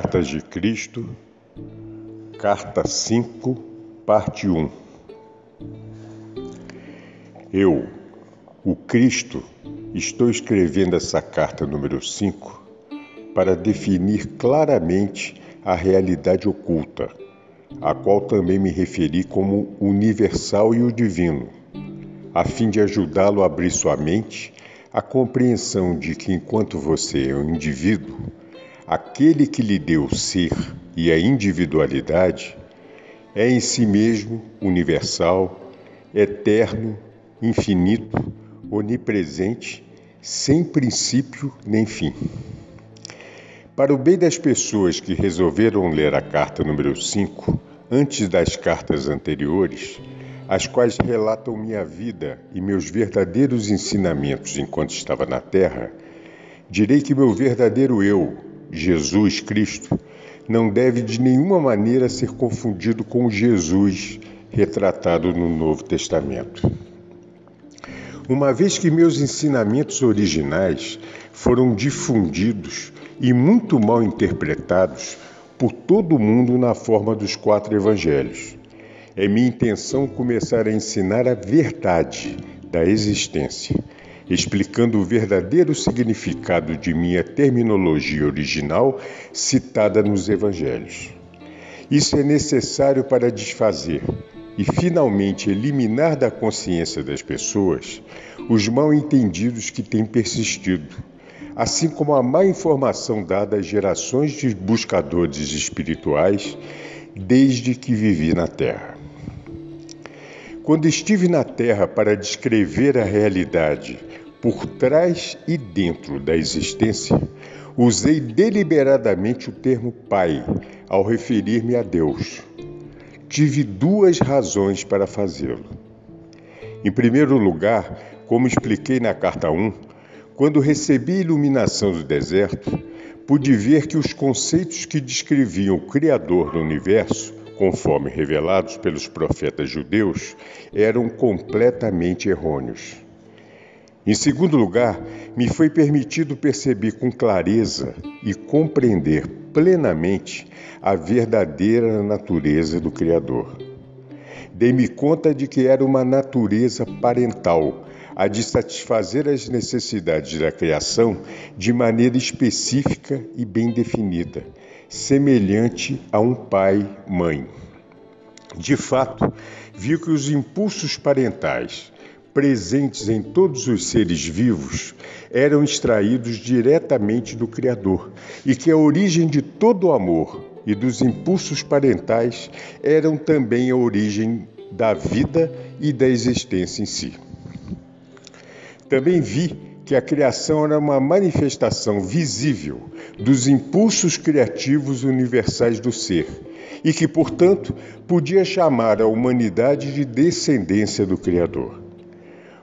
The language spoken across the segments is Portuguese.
Cartas de Cristo, Carta 5, Parte 1 Eu, o Cristo, estou escrevendo essa carta número 5 para definir claramente a realidade oculta, a qual também me referi como universal e o divino, a fim de ajudá-lo a abrir sua mente à compreensão de que enquanto você é um indivíduo, Aquele que lhe deu o ser e a individualidade é em si mesmo universal, eterno, infinito, onipresente, sem princípio nem fim. Para o bem das pessoas que resolveram ler a carta número 5 antes das cartas anteriores, as quais relatam minha vida e meus verdadeiros ensinamentos enquanto estava na Terra, direi que meu verdadeiro eu, Jesus Cristo, não deve de nenhuma maneira ser confundido com Jesus retratado no Novo Testamento. Uma vez que meus ensinamentos originais foram difundidos e muito mal interpretados por todo o mundo na forma dos quatro evangelhos, é minha intenção começar a ensinar a verdade da existência explicando o verdadeiro significado de minha terminologia original citada nos Evangelhos. Isso é necessário para desfazer e finalmente eliminar da consciência das pessoas os mal entendidos que têm persistido, assim como a má informação dada às gerações de buscadores espirituais desde que vivi na Terra. Quando estive na Terra para descrever a realidade por trás e dentro da existência, usei deliberadamente o termo Pai ao referir-me a Deus. Tive duas razões para fazê-lo. Em primeiro lugar, como expliquei na carta 1, quando recebi a iluminação do deserto, pude ver que os conceitos que descreviam o Criador do universo conforme revelados pelos profetas judeus, eram completamente errôneos. Em segundo lugar, me foi permitido perceber com clareza e compreender plenamente a verdadeira natureza do Criador. Dei-me conta de que era uma natureza parental, a de satisfazer as necessidades da criação de maneira específica e bem definida, semelhante a um pai-mãe. De fato, viu que os impulsos parentais, presentes em todos os seres vivos, eram extraídos diretamente do Criador e que a origem de todo o amor e dos impulsos parentais eram também a origem da vida e da existência em si. Também vi que a criação era uma manifestação visível dos impulsos criativos universais do ser e que, portanto, podia chamar a humanidade de descendência do Criador.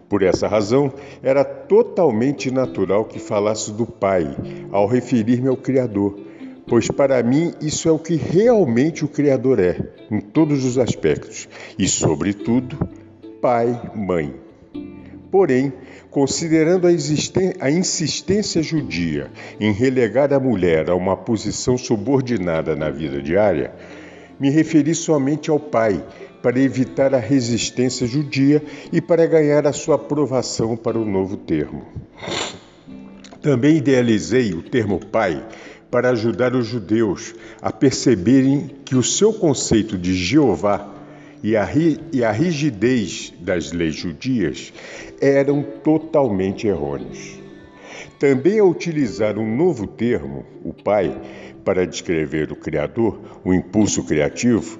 Por essa razão, era totalmente natural que falasse do Pai ao referir-me ao Criador, pois para mim isso é o que realmente o Criador é, em todos os aspectos, e, sobretudo, Pai, Mãe. Porém, Considerando a, a, insistência judia em relegar a mulher a uma posição subordinada na vida diária, me referi somente ao pai, para evitar a resistência judia e para ganhar a sua aprovação para o novo termo. Também idealizei o termo pai para ajudar os judeus a perceberem que o seu conceito de Jeová e a, e a rigidez das leis judias eram totalmente errôneos. Também ao utilizar um novo termo, o Pai, para descrever o Criador, o impulso criativo,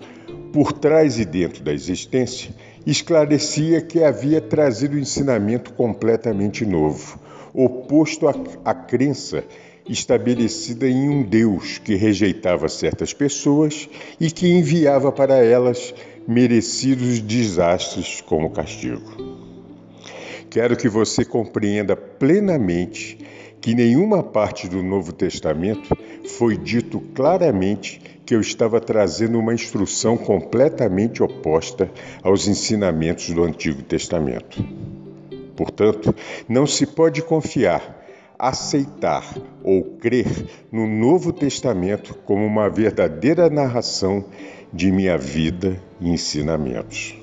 por trás e dentro da existência, esclarecia que havia trazido um ensinamento completamente novo, oposto à, à crença estabelecida em um Deus que rejeitava certas pessoas e que enviava para elas merecidos desastres como castigo. Quero que você compreenda plenamente que nenhuma parte do Novo Testamento foi dito claramente que eu estava trazendo uma instrução completamente oposta aos ensinamentos do Antigo Testamento. Portanto, não se pode confiar, aceitar ou crer no Novo Testamento como uma verdadeira narração de minha vida e ensinamentos.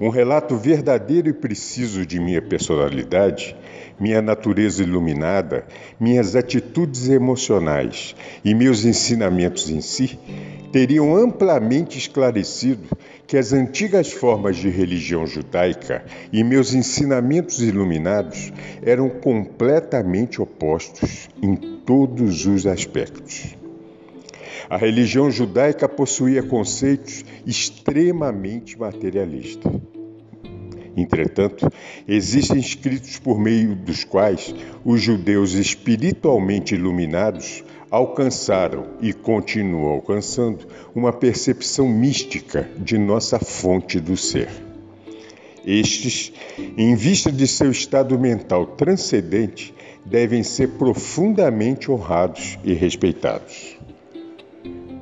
Um relato verdadeiro e preciso de minha personalidade, minha natureza iluminada, minhas atitudes emocionais e meus ensinamentos em si teriam amplamente esclarecido que as antigas formas de religião judaica e meus ensinamentos iluminados eram completamente opostos em todos os aspectos. A religião judaica possuía conceitos extremamente materialistas. Entretanto, existem escritos por meio dos quais os judeus espiritualmente iluminados alcançaram e continuam alcançando uma percepção mística de nossa fonte do ser. Estes, em vista de seu estado mental transcendente, devem ser profundamente honrados e respeitados.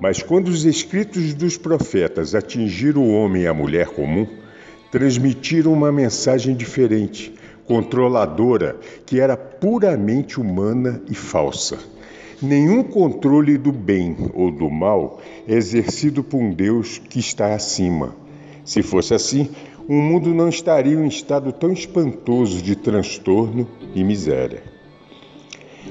Mas quando os escritos dos profetas atingiram o homem e a mulher comum, transmitiram uma mensagem diferente, controladora, que era puramente humana e falsa. Nenhum controle do bem ou do mal é exercido por um Deus que está acima. Se fosse assim, o mundo não estaria em um estado tão espantoso de transtorno e miséria.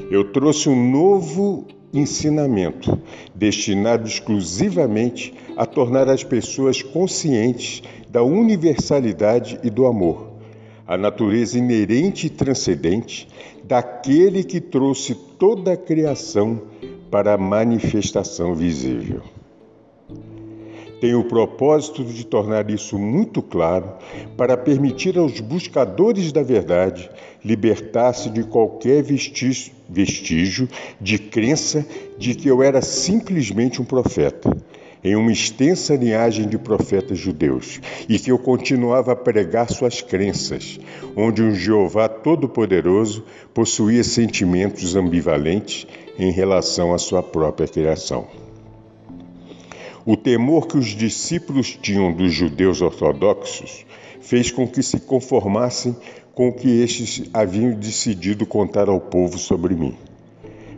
Eu trouxe um novo ensinamento, destinado exclusivamente a tornar as pessoas conscientes da universalidade e do amor, a natureza inerente e transcendente daquele que trouxe toda a criação para a manifestação visível. Tenho o propósito de tornar isso muito claro para permitir aos buscadores da verdade libertar-se de qualquer vestígio, de crença de que eu era simplesmente um profeta em uma extensa linhagem de profetas judeus, e que eu continuava a pregar suas crenças, onde um Jeová Todo-Poderoso possuía sentimentos ambivalentes em relação à sua própria criação. O temor que os discípulos tinham dos judeus ortodoxos fez com que se conformassem com o que estes haviam decidido contar ao povo sobre mim.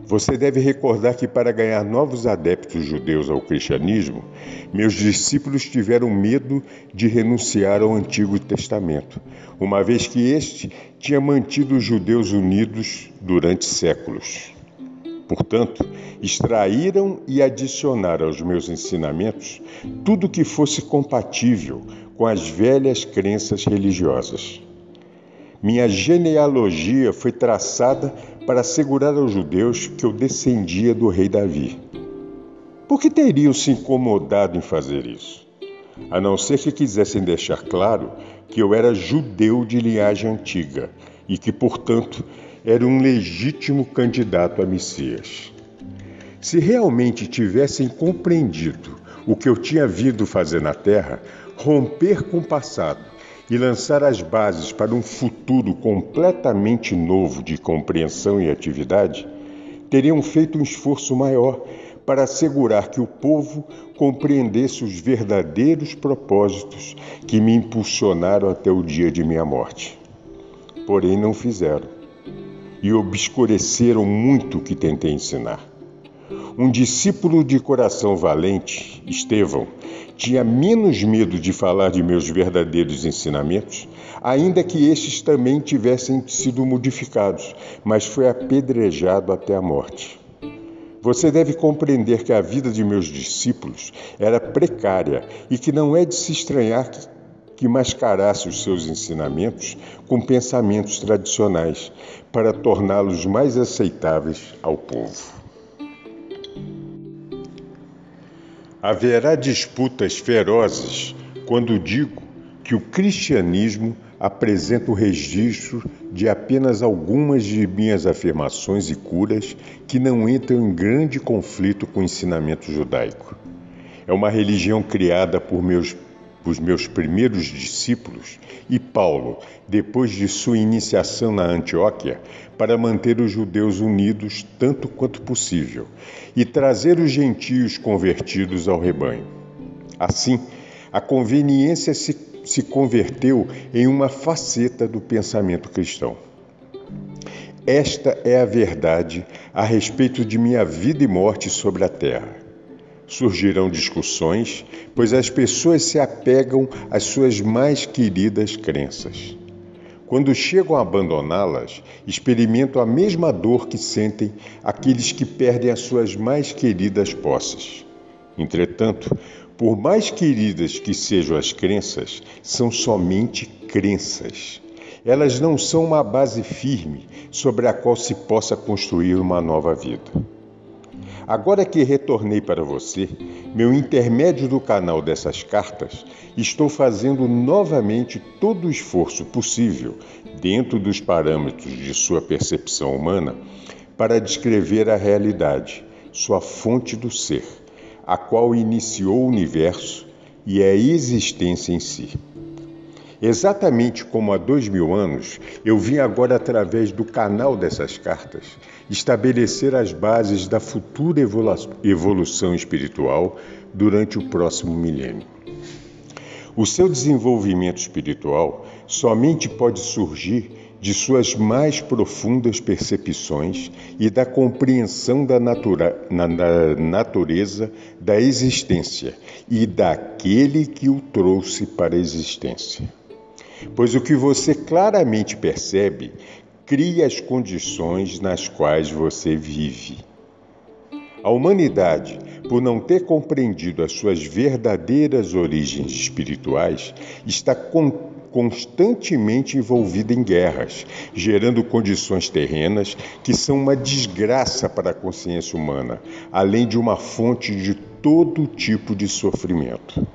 Você deve recordar que, para ganhar novos adeptos judeus ao cristianismo, meus discípulos tiveram medo de renunciar ao Antigo Testamento, uma vez que este tinha mantido os judeus unidos durante séculos. Portanto, extraíram e adicionaram aos meus ensinamentos tudo que fosse compatível com as velhas crenças religiosas. Minha genealogia foi traçada para assegurar aos judeus que eu descendia do rei Davi. Por que teriam se incomodado em fazer isso? A não ser que quisessem deixar claro que eu era judeu de linhagem antiga e que, portanto, era um legítimo candidato a Messias. Se realmente tivessem compreendido o que eu tinha vindo fazer na terra, romper com o passado e lançar as bases para um futuro completamente novo de compreensão e atividade, teriam feito um esforço maior para assegurar que o povo compreendesse os verdadeiros propósitos que me impulsionaram até o dia de minha morte. Porém, não fizeram e obscureceram muito o que tentei ensinar. Um discípulo de coração valente, Estevão, tinha menos medo de falar de meus verdadeiros ensinamentos, ainda que estes também tivessem sido modificados, mas foi apedrejado até a morte. Você deve compreender que a vida de meus discípulos era precária e que não é de se estranhar que mascarasse os seus ensinamentos com pensamentos tradicionais, para torná-los mais aceitáveis ao povo. Haverá disputas ferozes quando digo que o cristianismo apresenta o registro de apenas algumas de minhas afirmações e curas que não entram em grande conflito com o ensinamento judaico. É uma religião criada por meus, por meus primeiros discípulos e Paulo, depois de sua iniciação na Antioquia, para manter os judeus unidos tanto quanto possível e trazer os gentios convertidos ao rebanho. Assim, a conveniência se, se converteu em uma faceta do pensamento cristão. Esta é a verdade a respeito de minha vida e morte sobre a terra. Surgirão discussões, pois as pessoas se apegam às suas mais queridas crenças. Quando chegam a abandoná-las, experimentam a mesma dor que sentem aqueles que perdem as suas mais queridas posses. Entretanto, por mais queridas que sejam as crenças, são somente crenças. Elas não são uma base firme sobre a qual se possa construir uma nova vida. Agora que retornei para você, meu intermédio do canal dessas cartas, estou fazendo novamente todo o esforço possível, dentro dos parâmetros de sua percepção humana, para descrever a realidade, sua fonte do ser, a qual iniciou o universo e a existência em si. Exatamente como há dois mil anos, eu vim agora, através do canal dessas cartas, estabelecer as bases da futura evolução espiritual durante o próximo milênio. O seu desenvolvimento espiritual somente pode surgir de suas mais profundas percepções e da compreensão da, natura, na, natureza da existência e daquele que o trouxe para a existência pois o que você claramente percebe cria as condições nas quais você vive. A humanidade, por não ter compreendido as suas verdadeiras origens espirituais, está con constantemente envolvida em guerras, gerando condições terrenas que são uma desgraça para a consciência humana, além de uma fonte de todo tipo de sofrimento.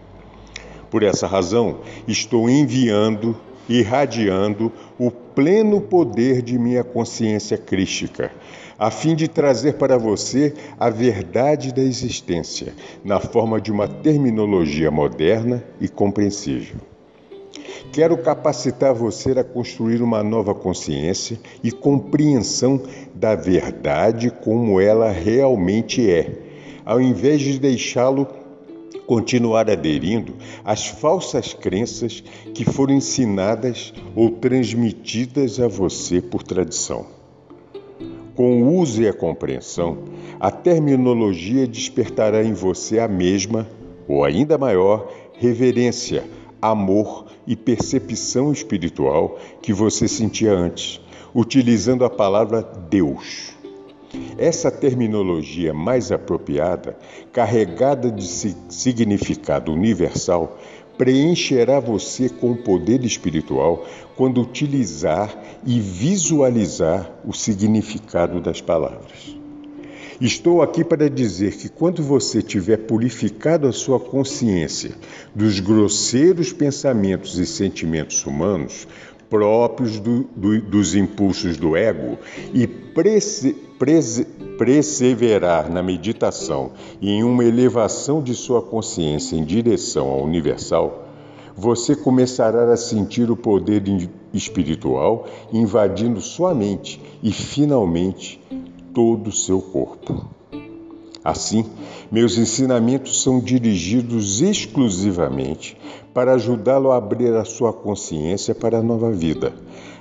Por essa razão, estou enviando, irradiando o pleno poder de minha consciência crística, a fim de trazer para você a verdade da existência, na forma de uma terminologia moderna e compreensível. Quero capacitar você a construir uma nova consciência e compreensão da verdade como ela realmente é, ao invés de deixá-lo continuar aderindo às falsas crenças que foram ensinadas ou transmitidas a você por tradição. Com o uso e a compreensão, a terminologia despertará em você a mesma, ou ainda maior, reverência, amor e percepção espiritual que você sentia antes, utilizando a palavra Deus. Essa terminologia mais apropriada, carregada de significado universal, preencherá você com o poder espiritual quando utilizar e visualizar o significado das palavras. Estou aqui para dizer que quando você tiver purificado a sua consciência dos grosseiros pensamentos e sentimentos humanos, próprios do, do, dos impulsos do ego e prese, perseverar na meditação e em uma elevação de sua consciência em direção ao universal, você começará a sentir o poder espiritual invadindo sua mente e, finalmente, todo o seu corpo. Assim, meus ensinamentos são dirigidos exclusivamente para ajudá-lo a abrir a sua consciência para a nova vida,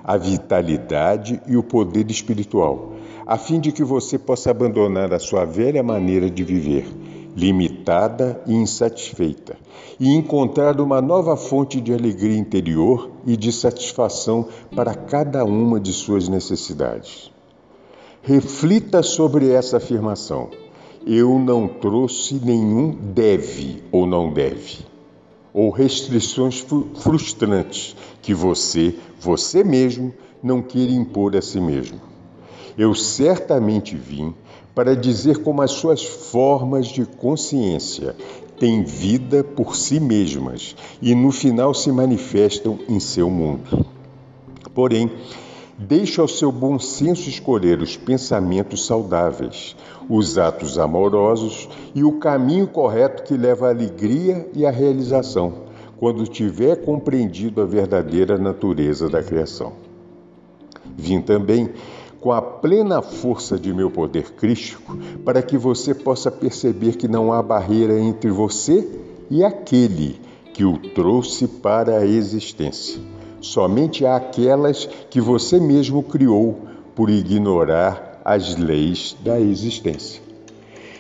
a vitalidade e o poder espiritual, a fim de que você possa abandonar a sua velha maneira de viver, limitada e insatisfeita, e encontrar uma nova fonte de alegria interior e de satisfação para cada uma de suas necessidades. Reflita sobre essa afirmação eu não trouxe nenhum deve ou não deve, ou restrições frustrantes que você, você mesmo, não queira impor a si mesmo. Eu certamente vim para dizer como as suas formas de consciência têm vida por si mesmas e no final se manifestam em seu mundo. Porém, Deixe ao seu bom senso escolher os pensamentos saudáveis, os atos amorosos e o caminho correto que leva à alegria e à realização, quando tiver compreendido a verdadeira natureza da criação. Vim também com a plena força de meu poder crístico para que você possa perceber que não há barreira entre você e aquele que o trouxe para a existência. Somente há aquelas que você mesmo criou por ignorar as leis da existência.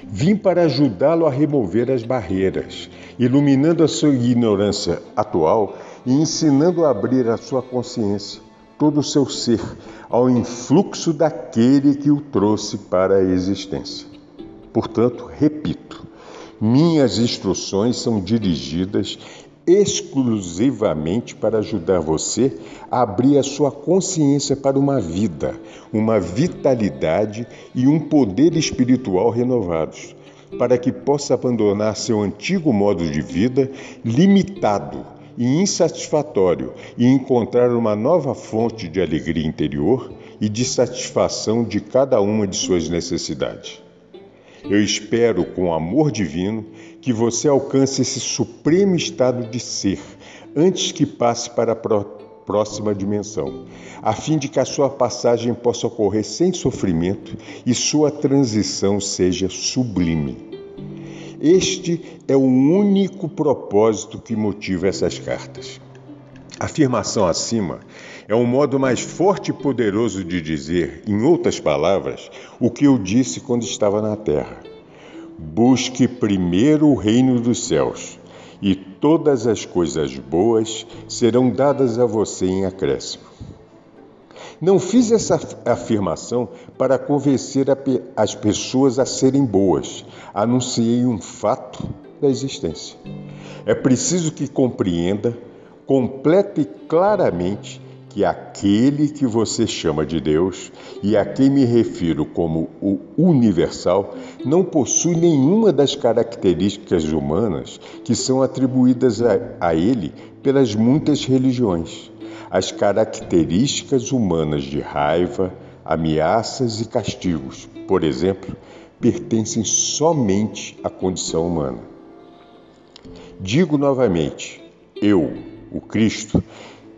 Vim para ajudá-lo a remover as barreiras, iluminando a sua ignorância atual e ensinando a abrir a sua consciência todo o seu ser ao influxo daquele que o trouxe para a existência. Portanto, repito, minhas instruções são dirigidas exclusivamente para ajudar você a abrir a sua consciência para uma vida, uma vitalidade e um poder espiritual renovados, para que possa abandonar seu antigo modo de vida limitado e insatisfatório e encontrar uma nova fonte de alegria interior e de satisfação de cada uma de suas necessidades. Eu espero, com amor divino, que você alcance esse supremo estado de ser antes que passe para a próxima dimensão, a fim de que a sua passagem possa ocorrer sem sofrimento e sua transição seja sublime. Este é o único propósito que motiva essas cartas. A afirmação acima é um modo mais forte e poderoso de dizer, em outras palavras, o que eu disse quando estava na terra. Busque primeiro o reino dos céus, e todas as coisas boas serão dadas a você em acréscimo. Não fiz essa afirmação para convencer as pessoas a serem boas. Anunciei um fato da existência. É preciso que compreenda, complete claramente que aquele que você chama de Deus e a quem me refiro como o universal não possui nenhuma das características humanas que são atribuídas a, a ele pelas muitas religiões as características humanas de raiva, ameaças e castigos, por exemplo, pertencem somente à condição humana. Digo novamente, eu, o Cristo,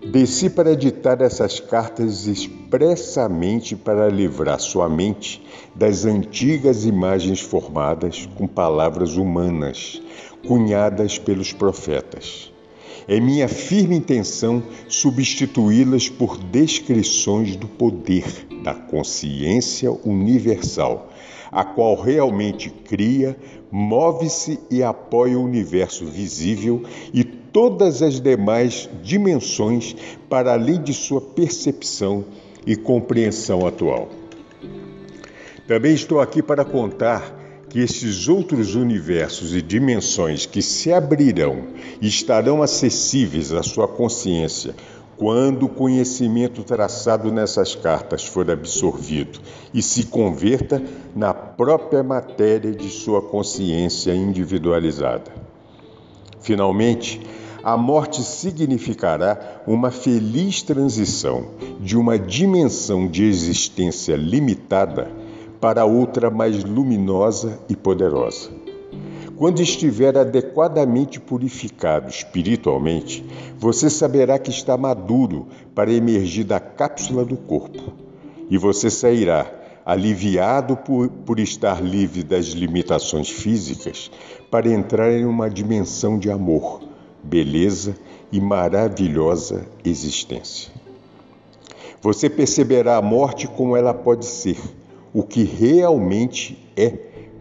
desci para ditar essas cartas expressamente para livrar sua mente das antigas imagens formadas com palavras humanas, cunhadas pelos profetas. É minha firme intenção substituí-las por descrições do poder da consciência universal, a qual realmente cria, move-se e apoia o universo visível e todas as demais dimensões para além de sua percepção e compreensão atual. Também estou aqui para contar que estes outros universos e dimensões que se abrirão estarão acessíveis à sua consciência quando o conhecimento traçado nessas cartas for absorvido e se converta na própria matéria de sua consciência individualizada. Finalmente, a morte significará uma feliz transição de uma dimensão de existência limitada para outra mais luminosa e poderosa. Quando estiver adequadamente purificado espiritualmente, você saberá que está maduro para emergir da cápsula do corpo. E você sairá aliviado por, por estar livre das limitações físicas para entrar em uma dimensão de amor, beleza e maravilhosa existência. Você perceberá a morte como ela pode ser o que realmente é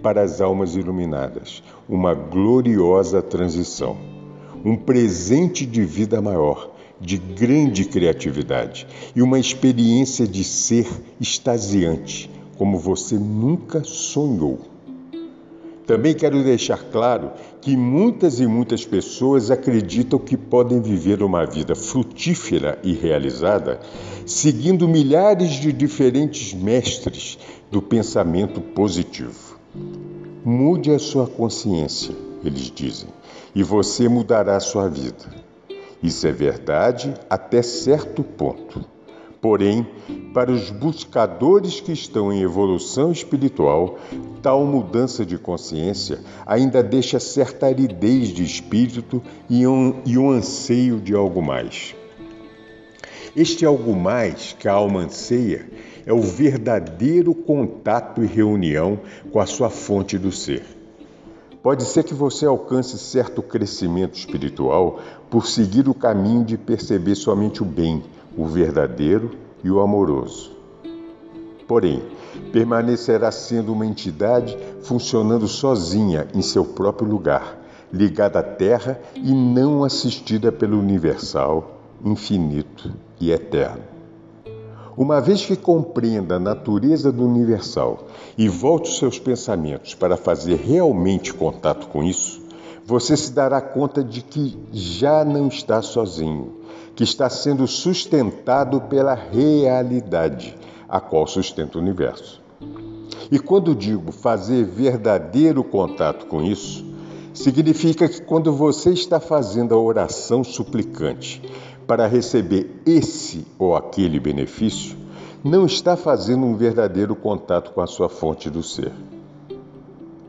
para as almas iluminadas uma gloriosa transição, um presente de vida maior, de grande criatividade e uma experiência de ser extasiante, como você nunca sonhou. Também quero deixar claro que muitas e muitas pessoas acreditam que podem viver uma vida frutífera e realizada seguindo milhares de diferentes mestres do pensamento positivo. Mude a sua consciência, eles dizem, e você mudará a sua vida. Isso é verdade até certo ponto. Porém, para os buscadores que estão em evolução espiritual, tal mudança de consciência ainda deixa certa aridez de espírito e um, e um anseio de algo mais. Este algo mais que a alma anseia é o verdadeiro contato e reunião com a sua fonte do ser. Pode ser que você alcance certo crescimento espiritual por seguir o caminho de perceber somente o bem, o verdadeiro e o amoroso. Porém, permanecerá sendo uma entidade funcionando sozinha em seu próprio lugar, ligada à Terra e não assistida pelo universal, infinito e eterno. Uma vez que compreenda a natureza do universal e volte os seus pensamentos para fazer realmente contato com isso, você se dará conta de que já não está sozinho, que está sendo sustentado pela realidade, a qual sustenta o universo. E quando digo fazer verdadeiro contato com isso, significa que quando você está fazendo a oração suplicante para receber esse ou aquele benefício, não está fazendo um verdadeiro contato com a sua fonte do ser.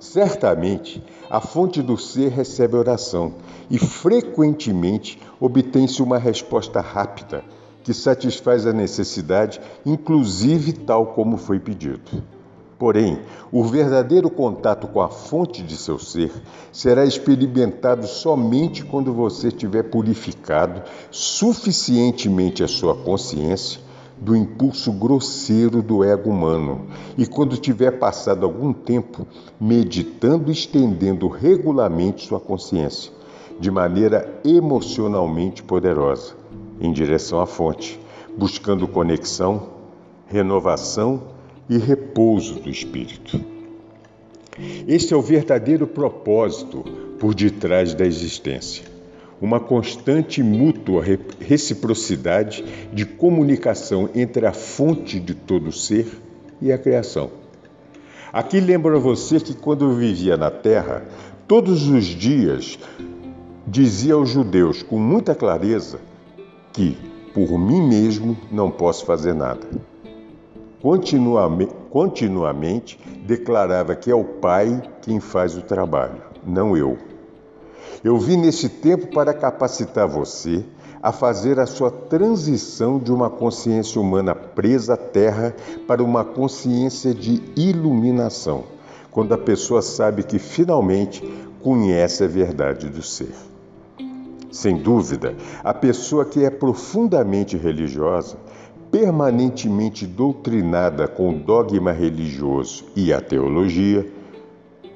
Certamente, a fonte do ser recebe oração e frequentemente obtém-se uma resposta rápida que satisfaz a necessidade, inclusive tal como foi pedido. Porém, o verdadeiro contato com a fonte de seu ser será experimentado somente quando você tiver purificado suficientemente a sua consciência do impulso grosseiro do ego humano e quando tiver passado algum tempo meditando e estendendo regularmente sua consciência de maneira emocionalmente poderosa em direção à fonte, buscando conexão, renovação e repouso do espírito. Este é o verdadeiro propósito por detrás da existência. Uma constante e mútua reciprocidade de comunicação entre a fonte de todo ser e a criação. Aqui lembro a você que quando eu vivia na Terra, todos os dias dizia aos judeus com muita clareza que, por mim mesmo, não posso fazer nada continuamente declarava que é o Pai quem faz o trabalho, não eu. Eu vim nesse tempo para capacitar você a fazer a sua transição de uma consciência humana presa à terra para uma consciência de iluminação, quando a pessoa sabe que finalmente conhece a verdade do ser. Sem dúvida, a pessoa que é profundamente religiosa permanentemente doutrinada com o dogma religioso e a teologia,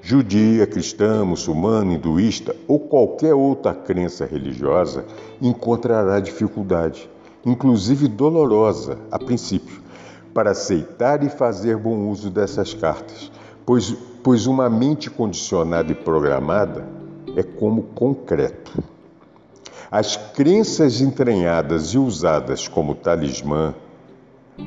judia, cristã, muçulmana, hinduísta ou qualquer outra crença religiosa, encontrará dificuldade, inclusive dolorosa, a princípio, para aceitar e fazer bom uso dessas cartas, pois, pois uma mente condicionada e programada é como concreto. As crenças entranhadas e usadas como talismã,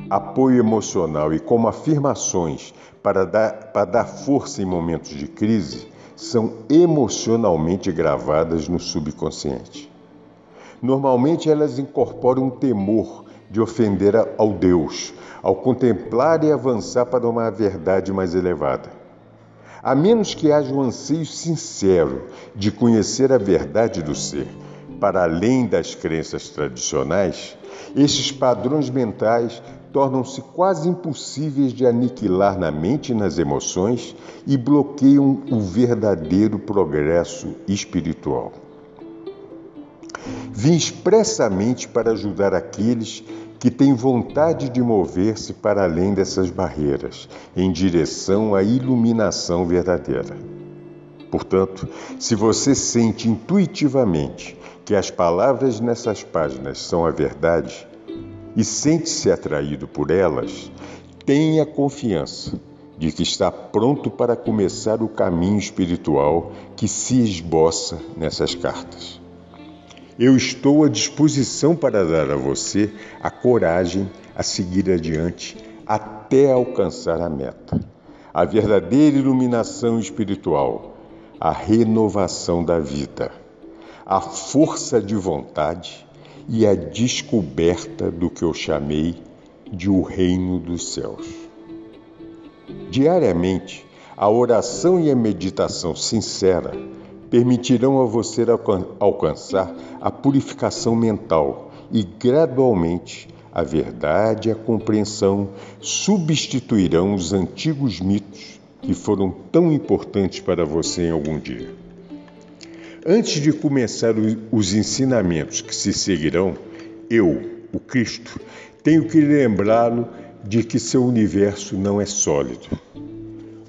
apoio emocional e como afirmações para dar, para dar força em momentos de crise são emocionalmente gravadas no subconsciente. Normalmente elas incorporam um temor de ofender ao Deus, ao contemplar e avançar para uma verdade mais elevada. A menos que haja um anseio sincero de conhecer a verdade do ser, para além das crenças tradicionais, esses padrões mentais tornam-se quase impossíveis de aniquilar na mente e nas emoções e bloqueiam o verdadeiro progresso espiritual. Vim expressamente para ajudar aqueles que têm vontade de mover-se para além dessas barreiras, em direção à iluminação verdadeira. Portanto, se você sente intuitivamente que as palavras nessas páginas são a verdade, e sente-se atraído por elas, tenha confiança de que está pronto para começar o caminho espiritual que se esboça nessas cartas. Eu estou à disposição para dar a você a coragem a seguir adiante até alcançar a meta, a verdadeira iluminação espiritual, a renovação da vida, a força de vontade e a descoberta do que eu chamei de O Reino dos Céus. Diariamente, a oração e a meditação sincera permitirão a você alcançar a purificação mental e, gradualmente, a verdade e a compreensão substituirão os antigos mitos que foram tão importantes para você em algum dia. Antes de começar os ensinamentos que se seguirão, eu, o Cristo, tenho que lembrá-lo de que seu universo não é sólido.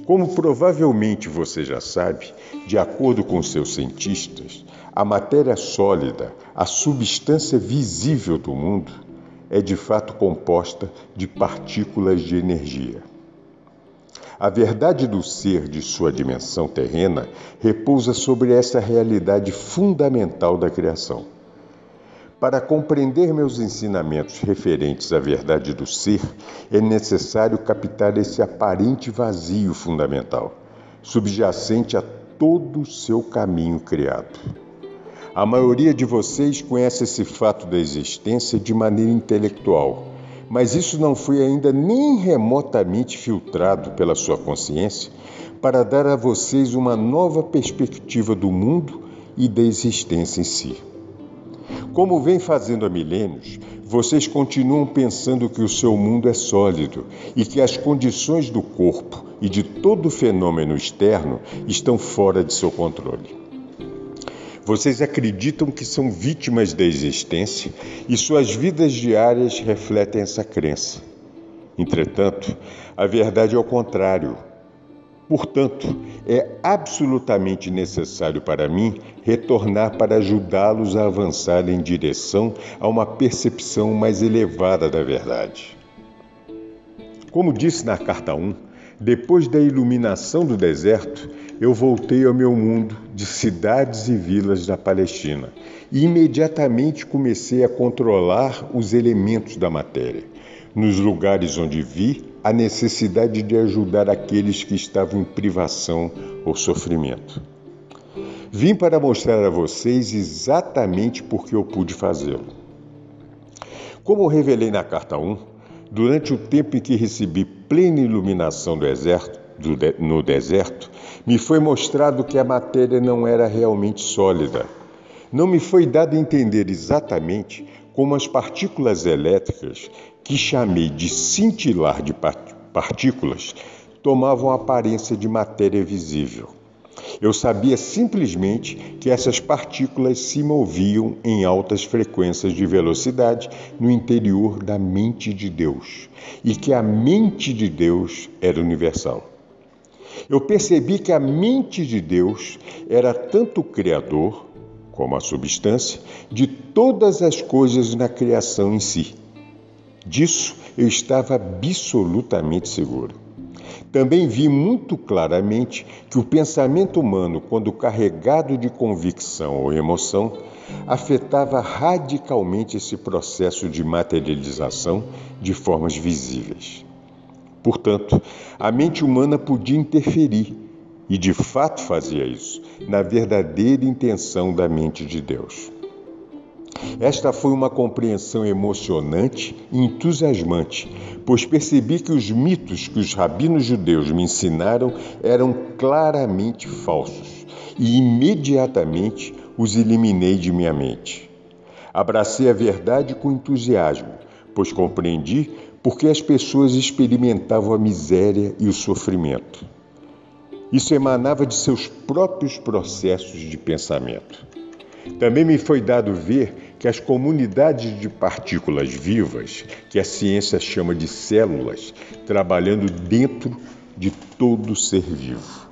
Como provavelmente você já sabe, de acordo com seus cientistas, a matéria sólida, a substância visível do mundo, é de fato composta de partículas de energia. A verdade do ser de sua dimensão terrena repousa sobre essa realidade fundamental da criação. Para compreender meus ensinamentos referentes à verdade do ser, é necessário captar esse aparente vazio fundamental, subjacente a todo o seu caminho criado. A maioria de vocês conhece esse fato da existência de maneira intelectual, mas isso não foi ainda nem remotamente filtrado pela sua consciência para dar a vocês uma nova perspectiva do mundo e da existência em si. Como vem fazendo há milênios, vocês continuam pensando que o seu mundo é sólido e que as condições do corpo e de todo fenômeno externo estão fora de seu controle. Vocês acreditam que são vítimas da existência e suas vidas diárias refletem essa crença. Entretanto, a verdade é o contrário. Portanto, é absolutamente necessário para mim retornar para ajudá-los a avançar em direção a uma percepção mais elevada da verdade. Como disse na carta 1, depois da iluminação do deserto, eu voltei ao meu mundo de cidades e vilas da Palestina e imediatamente comecei a controlar os elementos da matéria, nos lugares onde vi a necessidade de ajudar aqueles que estavam em privação ou sofrimento. Vim para mostrar a vocês exatamente por que eu pude fazê-lo. Como revelei na carta 1, durante o tempo em que recebi plena iluminação do exército, no deserto, me foi mostrado que a matéria não era realmente sólida. Não me foi dado entender exatamente como as partículas elétricas que chamei de cintilar de partículas, tomavam a aparência de matéria visível. Eu sabia simplesmente que essas partículas se moviam em altas frequências de velocidade no interior da mente de Deus e que a mente de Deus era universal. Eu percebi que a mente de Deus era tanto o Criador como a substância de todas as coisas na criação em si Disso eu estava absolutamente seguro. Também vi muito claramente que o pensamento humano, quando carregado de convicção ou emoção, afetava radicalmente esse processo de materialização de formas visíveis. Portanto, a mente humana podia interferir, e de fato fazia isso, na verdadeira intenção da mente de Deus. Esta foi uma compreensão emocionante e entusiasmante, pois percebi que os mitos que os rabinos judeus me ensinaram eram claramente falsos e imediatamente os eliminei de minha mente. Abracei a verdade com entusiasmo, pois compreendi por que as pessoas experimentavam a miséria e o sofrimento. Isso emanava de seus próprios processos de pensamento. Também me foi dado ver que as comunidades de partículas vivas, que a ciência chama de células, trabalhando dentro de todo ser vivo.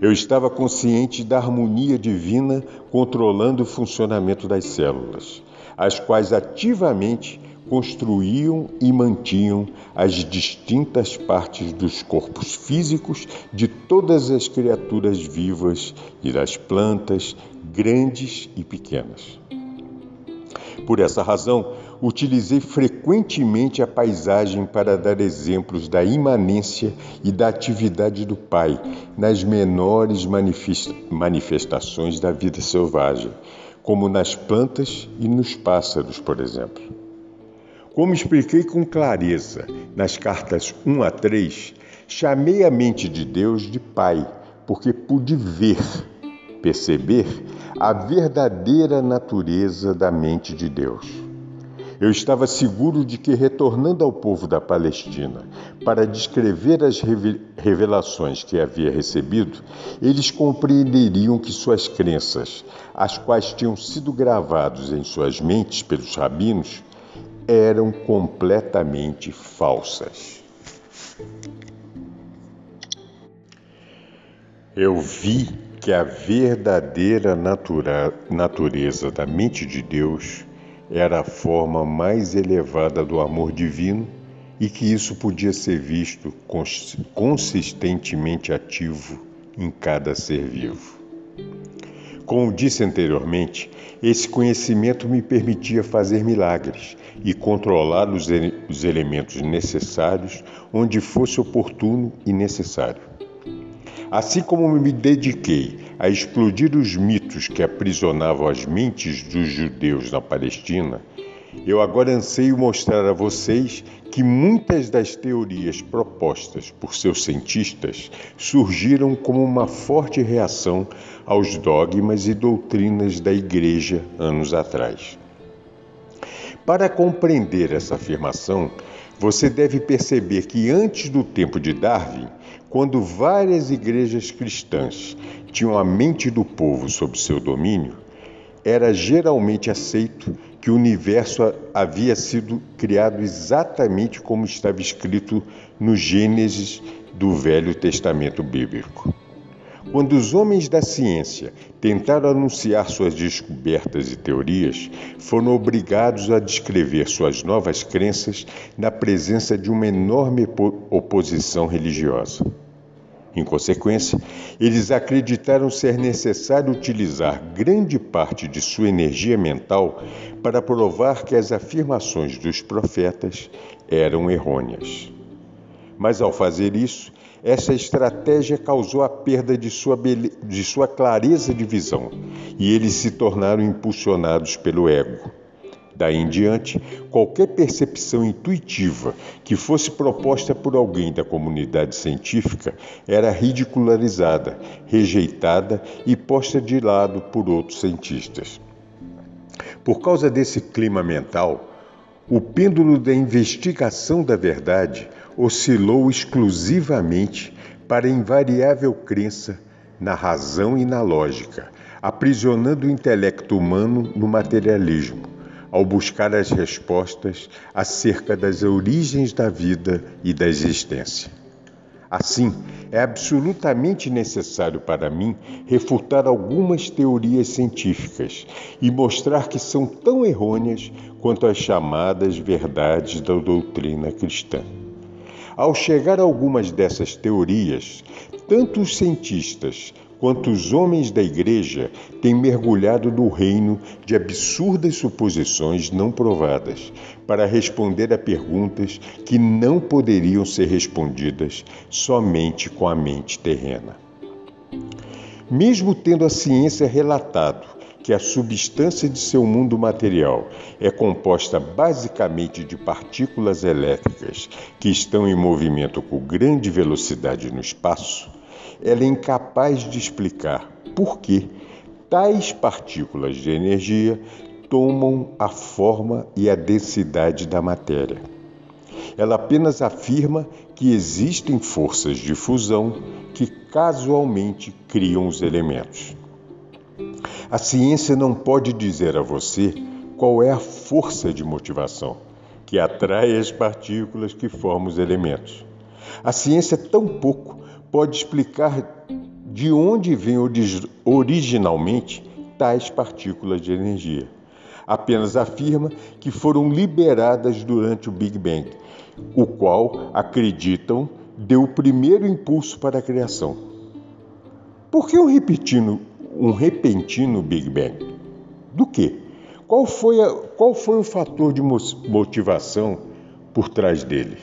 Eu estava consciente da harmonia divina controlando o funcionamento das células, as quais ativamente construíam e mantinham as distintas partes dos corpos físicos de todas as criaturas vivas e das plantas, grandes e pequenas. Por essa razão, utilizei frequentemente a paisagem para dar exemplos da imanência e da atividade do Pai nas menores manifestações da vida selvagem, como nas plantas e nos pássaros, por exemplo. Como expliquei com clareza nas cartas 1 a 3, chamei a mente de Deus de Pai, porque pude ver, perceber a verdadeira natureza da mente de Deus. Eu estava seguro de que, retornando ao povo da Palestina para descrever as revelações que havia recebido, eles compreenderiam que suas crenças, as quais tinham sido gravados em suas mentes pelos rabinos, eram completamente falsas. Eu vi que a verdadeira natura, natureza da mente de Deus era a forma mais elevada do amor divino e que isso podia ser visto consistentemente ativo em cada ser vivo. Como disse anteriormente, esse conhecimento me permitia fazer milagres e controlar os, os elementos necessários onde fosse oportuno e necessário. Assim como me dediquei a explodir os mitos que aprisionavam as mentes dos judeus na Palestina, eu agora anseio mostrar a vocês que muitas das teorias propostas por seus cientistas surgiram como uma forte reação aos dogmas e doutrinas da Igreja anos atrás. Para compreender essa afirmação, você deve perceber que antes do tempo de Darwin, quando várias igrejas cristãs tinham a mente do povo sob seu domínio, era geralmente aceito que o universo havia sido criado exatamente como estava escrito no Gênesis do Velho Testamento Bíblico. Quando os homens da ciência tentaram anunciar suas descobertas e teorias, foram obrigados a descrever suas novas crenças na presença de uma enorme oposição religiosa. Em consequência, eles acreditaram ser necessário utilizar grande parte de sua energia mental para provar que as afirmações dos profetas eram errôneas. Mas ao fazer isso, essa estratégia causou a perda de sua, de sua clareza de visão e eles se tornaram impulsionados pelo ego. Daí em diante, qualquer percepção intuitiva que fosse proposta por alguém da comunidade científica era ridicularizada, rejeitada e posta de lado por outros cientistas. Por causa desse clima mental, o pêndulo da investigação da verdade oscilou exclusivamente para a invariável crença na razão e na lógica, aprisionando o intelecto humano no materialismo, ao buscar as respostas acerca das origens da vida e da existência. Assim, é absolutamente necessário para mim refutar algumas teorias científicas e mostrar que são tão errôneas quanto as chamadas verdades da doutrina cristã. Ao chegar a algumas dessas teorias, tanto os cientistas quanto os homens da Igreja têm mergulhado no reino de absurdas suposições não provadas para responder a perguntas que não poderiam ser respondidas somente com a mente terrena. Mesmo tendo a ciência relatado que a substância de seu mundo material é composta basicamente de partículas elétricas que estão em movimento com grande velocidade no espaço, ela é incapaz de explicar por que tais partículas de energia tomam a forma e a densidade da matéria. Ela apenas afirma que existem forças de fusão que casualmente criam os elementos. A ciência não pode dizer a você qual é a força de motivação que atrai as partículas que formam os elementos. A ciência tampouco pode explicar de onde vêm originalmente tais partículas de energia. Apenas afirma que foram liberadas durante o Big Bang, o qual, acreditam, deu o primeiro impulso para a criação. Por que eu repetindo um repentino Big Bang. Do que? Qual foi, a, qual foi o fator de motivação por trás dele?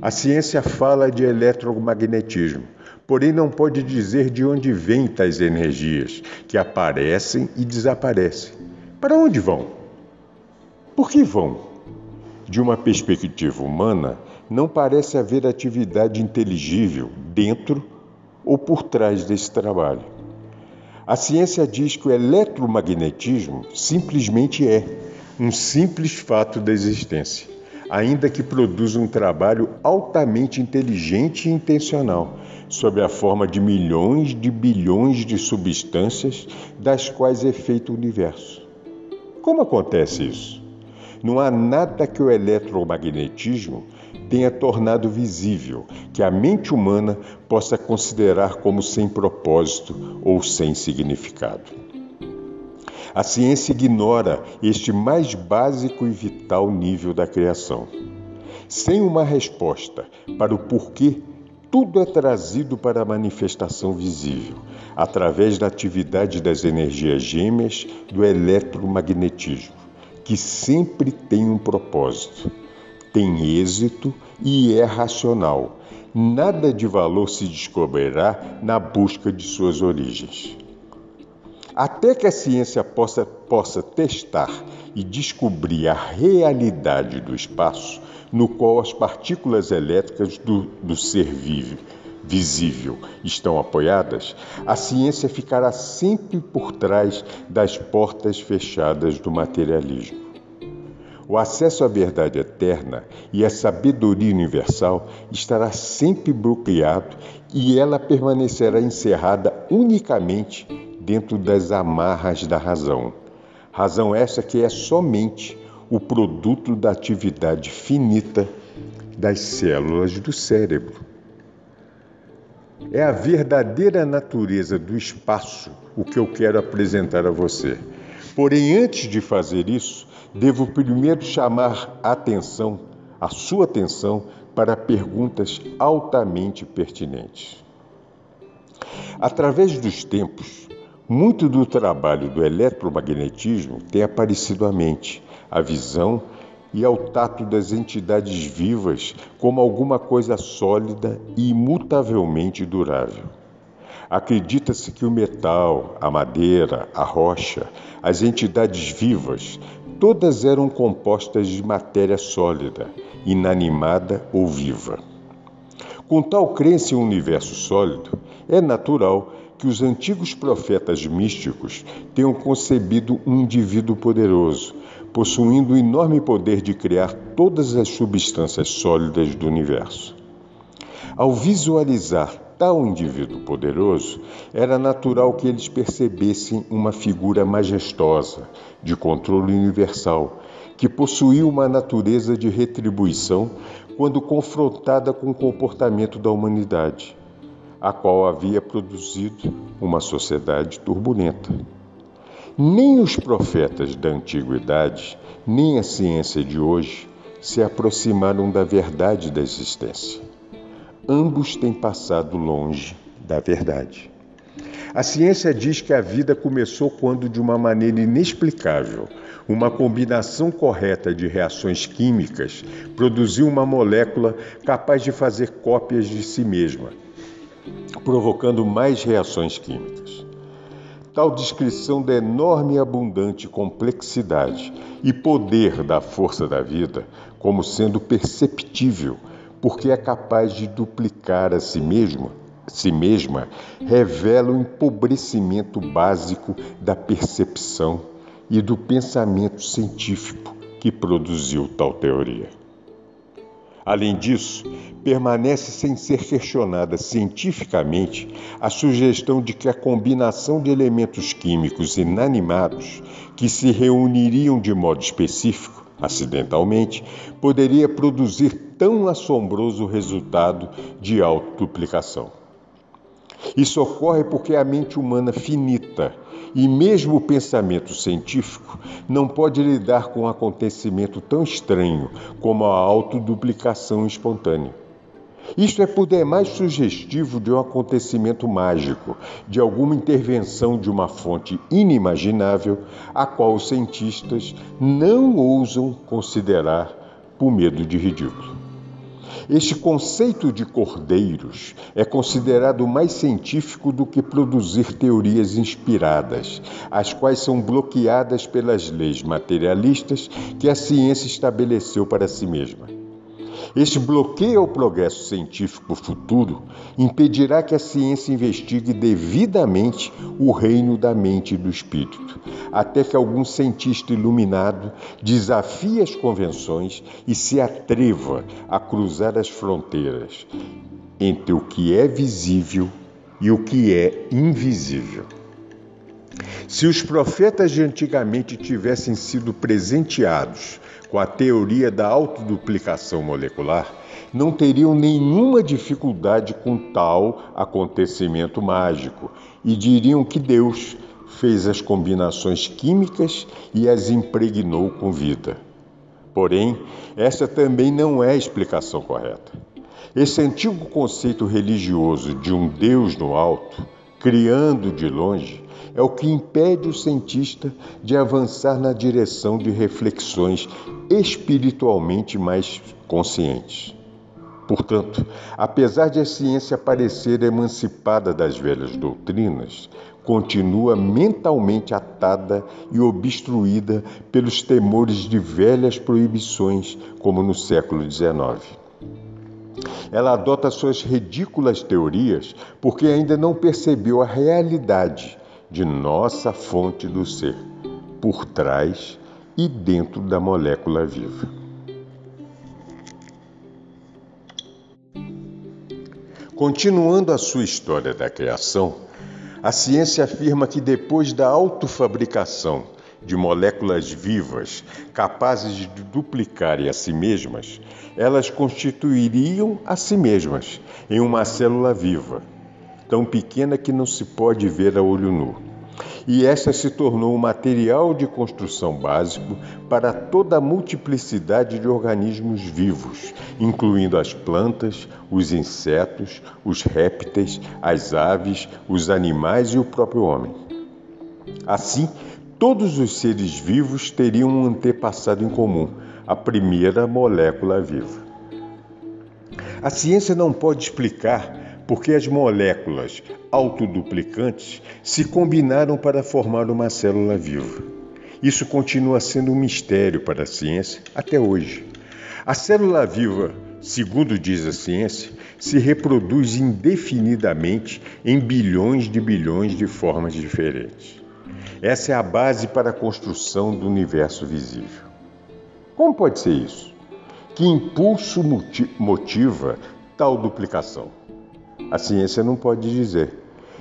A ciência fala de eletromagnetismo, porém não pode dizer de onde vêm tais energias que aparecem e desaparecem. Para onde vão? Por que vão? de uma perspectiva humana, não parece haver atividade inteligível dentro ou por trás desse trabalho. A ciência diz que o eletromagnetismo simplesmente é um simples fato da existência, ainda que produza um trabalho altamente inteligente e intencional, sob a forma de milhões de bilhões de substâncias das quais é feito o universo. Como acontece isso? Não há nada que o eletromagnetismo tenha tornado visível que a mente humana possa considerar como sem propósito ou sem significado. A ciência ignora este mais básico e vital nível da criação. Sem uma resposta para o porquê, tudo é trazido para a manifestação visível, através da atividade das energias gêmeas do eletromagnetismo, que sempre tem um propósito tem êxito e é racional. Nada de valor se descobrirá na busca de suas origens. Até que a ciência possa, possa testar e descobrir a realidade do espaço no qual as partículas elétricas do, do ser vivo, visível estão apoiadas, a ciência ficará sempre por trás das portas fechadas do materialismo. O acesso à verdade eterna e à sabedoria universal estará sempre bloqueado e ela permanecerá encerrada unicamente dentro das amarras da razão. Razão essa que é somente o produto da atividade finita das células do cérebro. É a verdadeira natureza do espaço o que eu quero apresentar a você. Porém, antes de fazer isso, devo primeiro chamar a atenção, a sua atenção, para perguntas altamente pertinentes. Através dos tempos, muito do trabalho do eletromagnetismo tem aparecido à mente, à visão e ao tato das entidades vivas como alguma coisa sólida e imutavelmente durável. Acredita-se que o metal, a madeira, a rocha, as entidades vivas Todas eram compostas de matéria sólida, inanimada ou viva. Com tal crença em um universo sólido, é natural que os antigos profetas místicos tenham concebido um indivíduo poderoso, possuindo o enorme poder de criar todas as substâncias sólidas do universo. Ao visualizar tal indivíduo poderoso, era natural que eles percebessem uma figura majestosa, de controle universal, que possuía uma natureza de retribuição quando confrontada com o comportamento da humanidade, a qual havia produzido uma sociedade turbulenta. Nem os profetas da antiguidade, nem a ciência de hoje se aproximaram da verdade da existência ambos têm passado longe da verdade. A ciência diz que a vida começou quando, de uma maneira inexplicável, uma combinação correta de reações químicas produziu uma molécula capaz de fazer cópias de si mesma, provocando mais reações químicas. Tal descrição da enorme e abundante complexidade e poder da força da vida, como sendo perceptível porque é capaz de duplicar a si mesma, si mesma revela o empobrecimento básico da percepção e do pensamento científico que produziu tal teoria. Além disso, permanece sem ser questionada cientificamente a sugestão de que a combinação de elementos químicos inanimados que se reuniriam de modo específico acidentalmente, poderia produzir tão assombroso resultado de autoduplicação. Isso ocorre porque a mente humana finita e mesmo o pensamento científico não pode lidar com um acontecimento tão estranho como a autoduplicação espontânea. Isto é por demais sugestivo de um acontecimento mágico, de alguma intervenção de uma fonte inimaginável, a qual os cientistas não ousam considerar por medo de ridículo. Este conceito de cordeiros é considerado mais científico do que produzir teorias inspiradas, as quais são bloqueadas pelas leis materialistas que a ciência estabeleceu para si mesma. Este bloqueio ao progresso científico futuro impedirá que a ciência investigue devidamente o reino da mente e do espírito, até que algum cientista iluminado desafie as convenções e se atreva a cruzar as fronteiras entre o que é visível e o que é invisível. Se os profetas de antigamente tivessem sido presenteados com a teoria da autoduplicação molecular, não teriam nenhuma dificuldade com tal acontecimento mágico e diriam que Deus fez as combinações químicas e as impregnou com vida. Porém, essa também não é a explicação correta. Esse antigo conceito religioso de um Deus no alto, criando de longe, é o que impede o cientista de avançar na direção de reflexões espiritualmente mais conscientes. Portanto, apesar de a ciência parecer emancipada das velhas doutrinas, continua mentalmente atada e obstruída pelos temores de velhas proibições, como no século XIX. Ela adota suas ridículas teorias porque ainda não percebeu a realidade de nossa fonte do ser, por trás e dentro da molécula viva. Continuando a sua história da criação, a ciência afirma que depois da autofabricação de moléculas vivas capazes de duplicarem a si mesmas, elas constituiriam a si mesmas em uma célula viva, tão pequena que não se pode ver a olho nu. E esta se tornou o material de construção básico para toda a multiplicidade de organismos vivos, incluindo as plantas, os insetos, os répteis, as aves, os animais e o próprio homem. Assim, todos os seres vivos teriam um antepassado em comum, a primeira molécula viva. A ciência não pode explicar porque as moléculas autoduplicantes se combinaram para formar uma célula viva. Isso continua sendo um mistério para a ciência até hoje. A célula viva, segundo diz a ciência, se reproduz indefinidamente em bilhões de bilhões de formas diferentes. Essa é a base para a construção do universo visível. Como pode ser isso? Que impulso motiva tal duplicação? A ciência não pode dizer.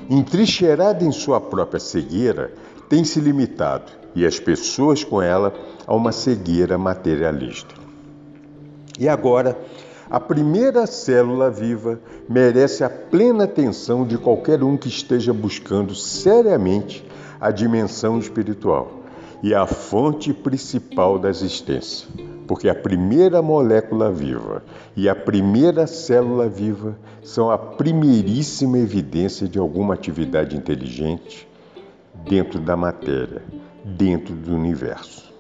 Entrincheirada em sua própria cegueira, tem se limitado, e as pessoas com ela, a uma cegueira materialista. E agora, a primeira célula viva merece a plena atenção de qualquer um que esteja buscando seriamente a dimensão espiritual e a fonte principal da existência porque a primeira molécula viva e a primeira célula viva são a primeiríssima evidência de alguma atividade inteligente dentro da matéria, dentro do universo.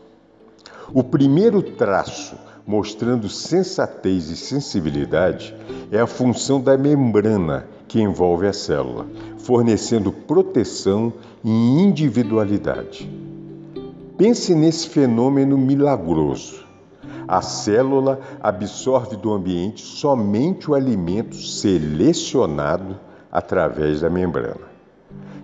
O primeiro traço mostrando sensatez e sensibilidade é a função da membrana que envolve a célula, fornecendo proteção e individualidade. Pense nesse fenômeno milagroso a célula absorve do ambiente somente o alimento selecionado através da membrana.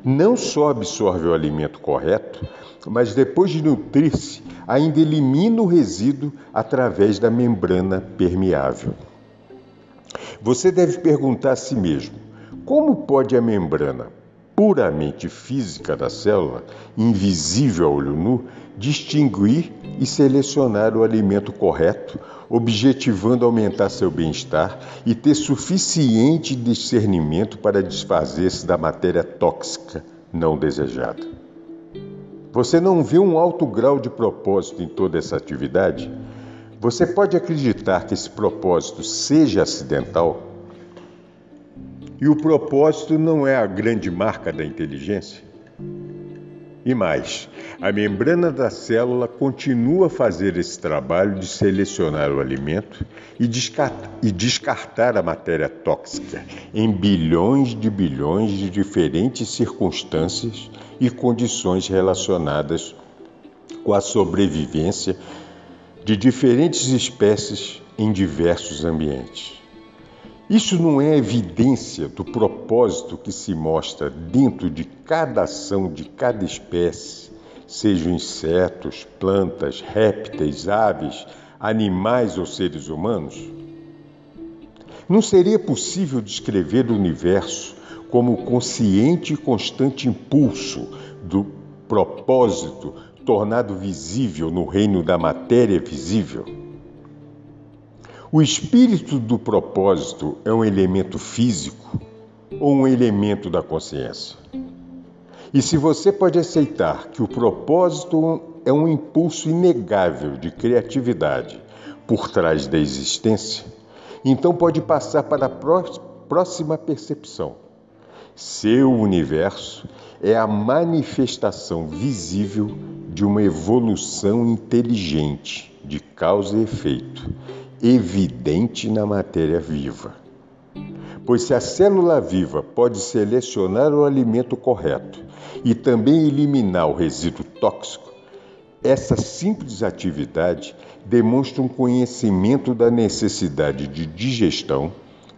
Não só absorve o alimento correto, mas depois de nutrir-se, ainda elimina o resíduo através da membrana permeável. Você deve perguntar a si mesmo: como pode a membrana puramente física da célula, invisível a olho nu, distinguir e selecionar o alimento correto, objetivando aumentar seu bem-estar e ter suficiente discernimento para desfazer-se da matéria tóxica não desejada. Você não vê um alto grau de propósito em toda essa atividade? Você pode acreditar que esse propósito seja acidental? E o propósito não é a grande marca da inteligência? E mais, a membrana da célula continua a fazer esse trabalho de selecionar o alimento e descartar, e descartar a matéria tóxica em bilhões de bilhões de diferentes circunstâncias e condições relacionadas com a sobrevivência de diferentes espécies em diversos ambientes. Isso não é evidência do propósito que se mostra dentro de cada ação de cada espécie, sejam insetos, plantas, répteis, aves, animais ou seres humanos? Não seria possível descrever o universo como o consciente e constante impulso do propósito tornado visível no reino da matéria visível? O espírito do propósito é um elemento físico ou um elemento da consciência? E se você pode aceitar que o propósito é um impulso inegável de criatividade por trás da existência, então pode passar para a próxima percepção. Seu universo é a manifestação visível de uma evolução inteligente de causa e efeito evidente na matéria viva. Pois se a célula viva pode selecionar o alimento correto e também eliminar o resíduo tóxico, essa simples atividade demonstra um conhecimento da necessidade de digestão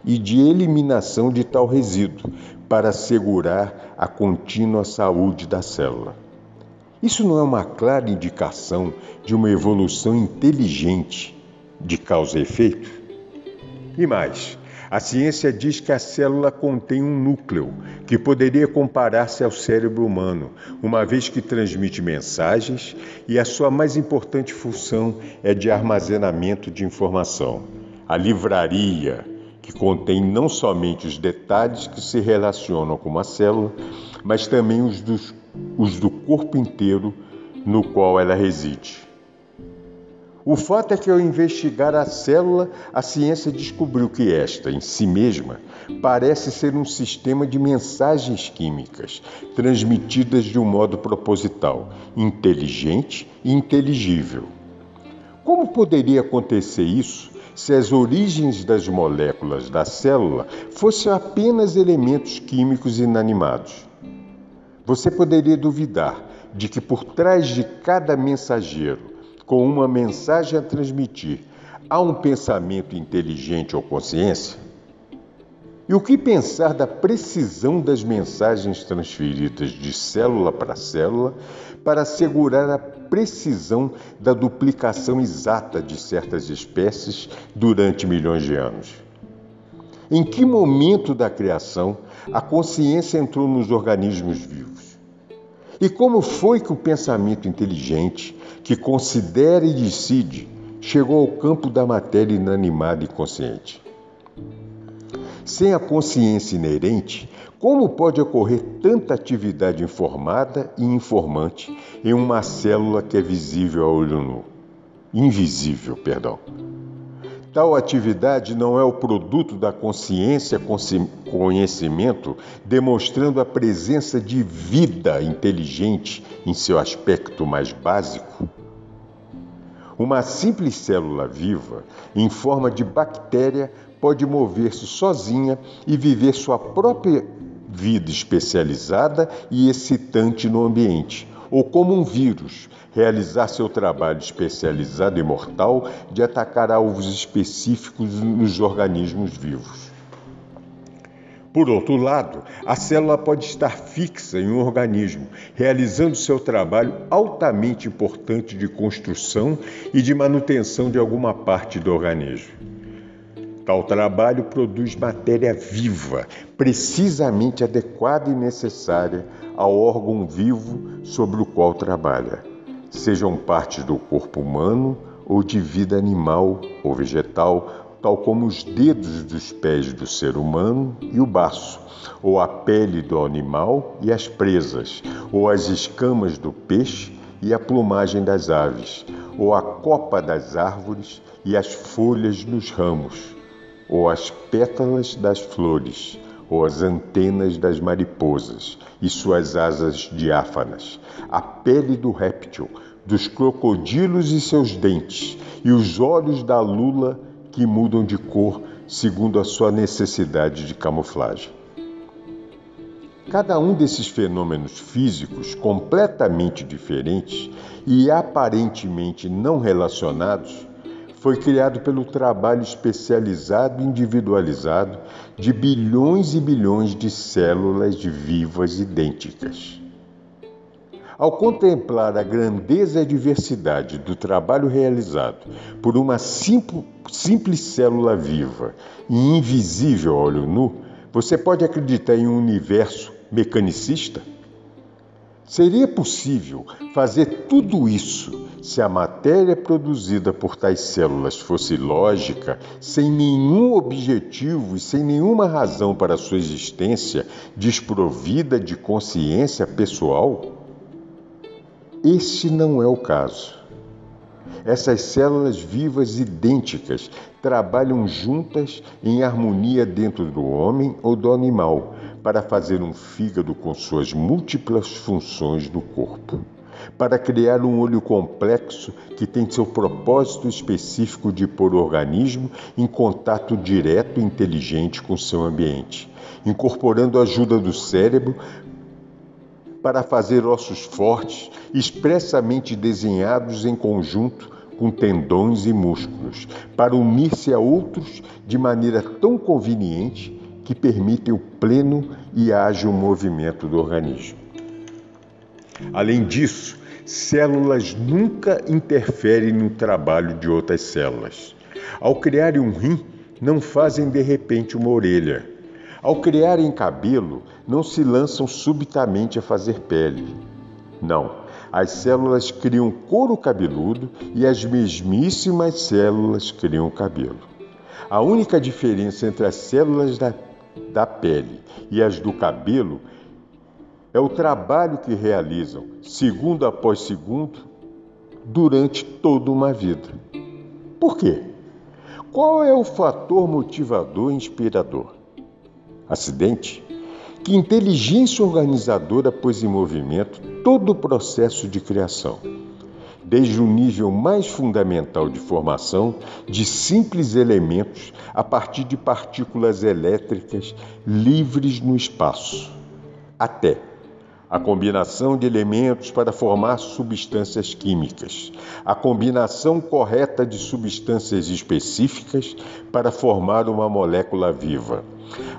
e de eliminação de tal resíduo para assegurar a contínua saúde da célula. Isso não é uma clara indicação de uma evolução inteligente de causa e efeito? E mais, a ciência diz que a célula contém um núcleo que poderia comparar-se ao cérebro humano, uma vez que transmite mensagens e a sua mais importante função é de armazenamento de informação. A livraria, que contém não somente os detalhes que se relacionam com uma célula, mas também os, dos, os do corpo inteiro no qual ela reside. O fato é que, ao investigar a célula, a ciência descobriu que esta, em si mesma, parece ser um sistema de mensagens químicas transmitidas de um modo proposital, inteligente e inteligível. Como poderia acontecer isso se as origens das moléculas da célula fossem apenas elementos químicos inanimados? Você poderia duvidar de que por trás de cada mensageiro com uma mensagem a transmitir, há um pensamento inteligente ou consciência? E o que pensar da precisão das mensagens transferidas de célula para célula para assegurar a precisão da duplicação exata de certas espécies durante milhões de anos? Em que momento da criação a consciência entrou nos organismos vivos? E como foi que o pensamento inteligente que considera e decide, chegou ao campo da matéria inanimada e consciente. Sem a consciência inerente, como pode ocorrer tanta atividade informada e informante em uma célula que é visível a olho nu? Invisível, perdão. Tal atividade não é o produto da consciência, conhecimento, demonstrando a presença de vida inteligente em seu aspecto mais básico? Uma simples célula viva, em forma de bactéria, pode mover-se sozinha e viver sua própria vida especializada e excitante no ambiente, ou como um vírus, realizar seu trabalho especializado e mortal de atacar alvos específicos nos organismos vivos. Por outro lado, a célula pode estar fixa em um organismo, realizando seu trabalho altamente importante de construção e de manutenção de alguma parte do organismo. Tal trabalho produz matéria viva, precisamente adequada e necessária ao órgão vivo sobre o qual trabalha sejam partes do corpo humano ou de vida animal ou vegetal, tal como os dedos dos pés do ser humano e o baço, ou a pele do animal e as presas, ou as escamas do peixe e a plumagem das aves, ou a copa das árvores e as folhas nos ramos, ou as pétalas das flores, ou as antenas das mariposas e suas asas diáfanas, a pele do réptil, dos crocodilos e seus dentes, e os olhos da lula que mudam de cor segundo a sua necessidade de camuflagem. Cada um desses fenômenos físicos completamente diferentes e aparentemente não relacionados foi criado pelo trabalho especializado e individualizado de bilhões e bilhões de células vivas idênticas. Ao contemplar a grandeza e a diversidade do trabalho realizado por uma simples célula viva e invisível a olho nu, você pode acreditar em um universo mecanicista? Seria possível fazer tudo isso se a matéria produzida por tais células fosse lógica, sem nenhum objetivo e sem nenhuma razão para sua existência, desprovida de consciência pessoal? Este não é o caso. Essas células vivas idênticas trabalham juntas em harmonia dentro do homem ou do animal para fazer um fígado com suas múltiplas funções do corpo, para criar um olho complexo que tem seu propósito específico de pôr o organismo em contato direto e inteligente com seu ambiente, incorporando a ajuda do cérebro para fazer ossos fortes, expressamente desenhados em conjunto com tendões e músculos, para unir-se a outros de maneira tão conveniente que permitem o pleno e ágil movimento do organismo. Além disso, células nunca interferem no trabalho de outras células. Ao criarem um rim, não fazem de repente uma orelha. Ao criarem cabelo, não se lançam subitamente a fazer pele. Não, as células criam couro cabeludo e as mesmíssimas células criam cabelo. A única diferença entre as células da da pele e as do cabelo é o trabalho que realizam, segundo após segundo, durante toda uma vida. Por quê? Qual é o fator motivador e inspirador? Acidente? Que inteligência organizadora pôs em movimento todo o processo de criação desde o nível mais fundamental de formação de simples elementos a partir de partículas elétricas livres no espaço, até a combinação de elementos para formar substâncias químicas, a combinação correta de substâncias específicas para formar uma molécula viva,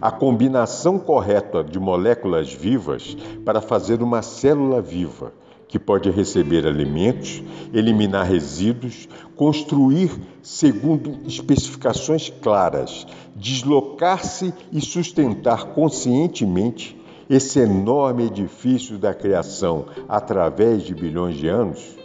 a combinação correta de moléculas vivas para fazer uma célula viva que pode receber alimentos, eliminar resíduos, construir segundo especificações claras, deslocar-se e sustentar conscientemente esse enorme edifício da criação através de bilhões de anos?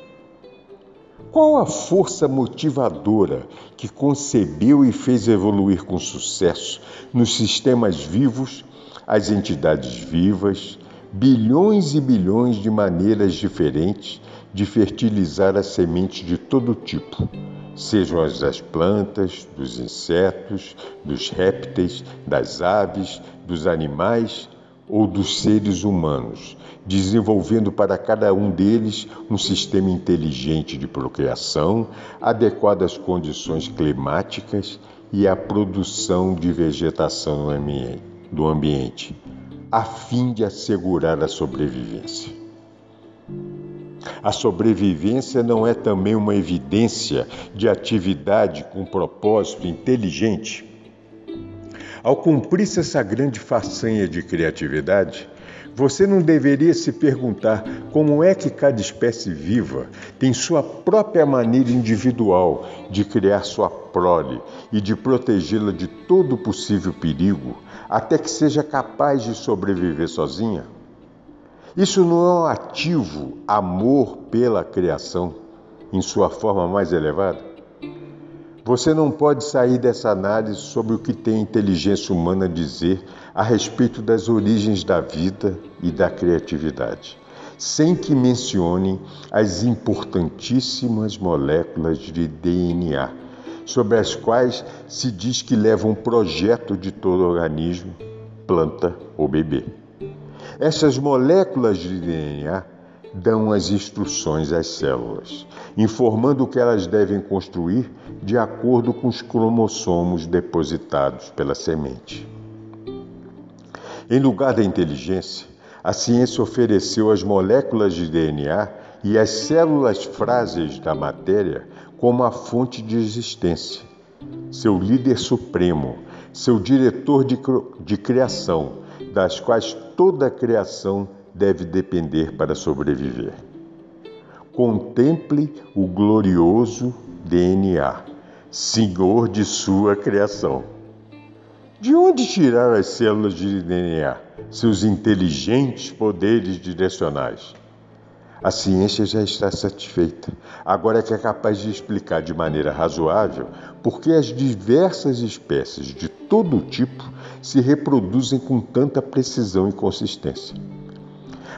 Qual a força motivadora que concebeu e fez evoluir com sucesso nos sistemas vivos as entidades vivas, bilhões e bilhões de maneiras diferentes de fertilizar as sementes de todo tipo, sejam as das plantas, dos insetos, dos répteis, das aves, dos animais ou dos seres humanos, desenvolvendo para cada um deles um sistema inteligente de procriação, adequado às condições climáticas e à produção de vegetação do ambiente a fim de assegurar a sobrevivência. A sobrevivência não é também uma evidência de atividade com propósito inteligente? Ao cumprir-se essa grande façanha de criatividade, você não deveria se perguntar como é que cada espécie viva tem sua própria maneira individual de criar sua prole e de protegê-la de todo possível perigo, até que seja capaz de sobreviver sozinha? Isso não é um ativo amor pela criação em sua forma mais elevada? Você não pode sair dessa análise sobre o que tem a inteligência humana a dizer a respeito das origens da vida e da criatividade, sem que mencione as importantíssimas moléculas de DNA, sobre as quais se diz que levam um projeto de todo organismo planta ou bebê. Essas moléculas de DNA dão as instruções às células, informando o que elas devem construir de acordo com os cromossomos depositados pela semente. Em lugar da inteligência, a ciência ofereceu as moléculas de DNA e as células frágeis da matéria como a fonte de existência, seu líder supremo, seu diretor de, de criação, das quais toda a criação deve depender para sobreviver. Contemple o glorioso DNA, Senhor de sua criação. De onde tirar as células de DNA, seus inteligentes poderes direcionais? A ciência já está satisfeita. Agora é que é capaz de explicar de maneira razoável por que as diversas espécies de todo tipo se reproduzem com tanta precisão e consistência.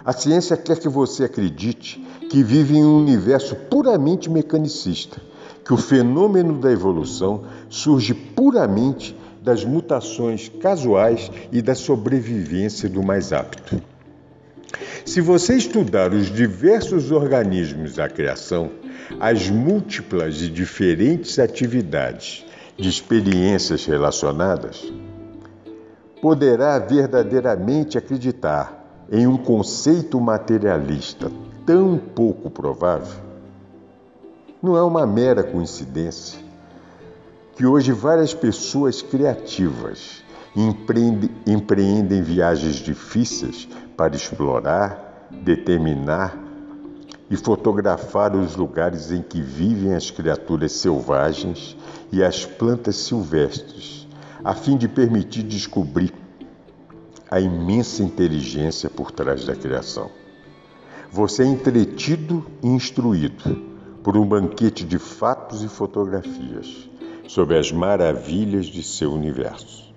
A ciência quer que você acredite que vive em um universo puramente mecanicista, que o fenômeno da evolução surge puramente das mutações casuais e da sobrevivência do mais apto. Se você estudar os diversos organismos da criação, as múltiplas e diferentes atividades de experiências relacionadas, poderá verdadeiramente acreditar em um conceito materialista tão pouco provável? Não é uma mera coincidência que hoje várias pessoas criativas empreendem, empreendem viagens difíceis para explorar, determinar e fotografar os lugares em que vivem as criaturas selvagens e as plantas silvestres, a fim de permitir descobrir a imensa inteligência por trás da criação. Você é entretido e instruído por um banquete de fatos e fotografias sobre as maravilhas de seu universo.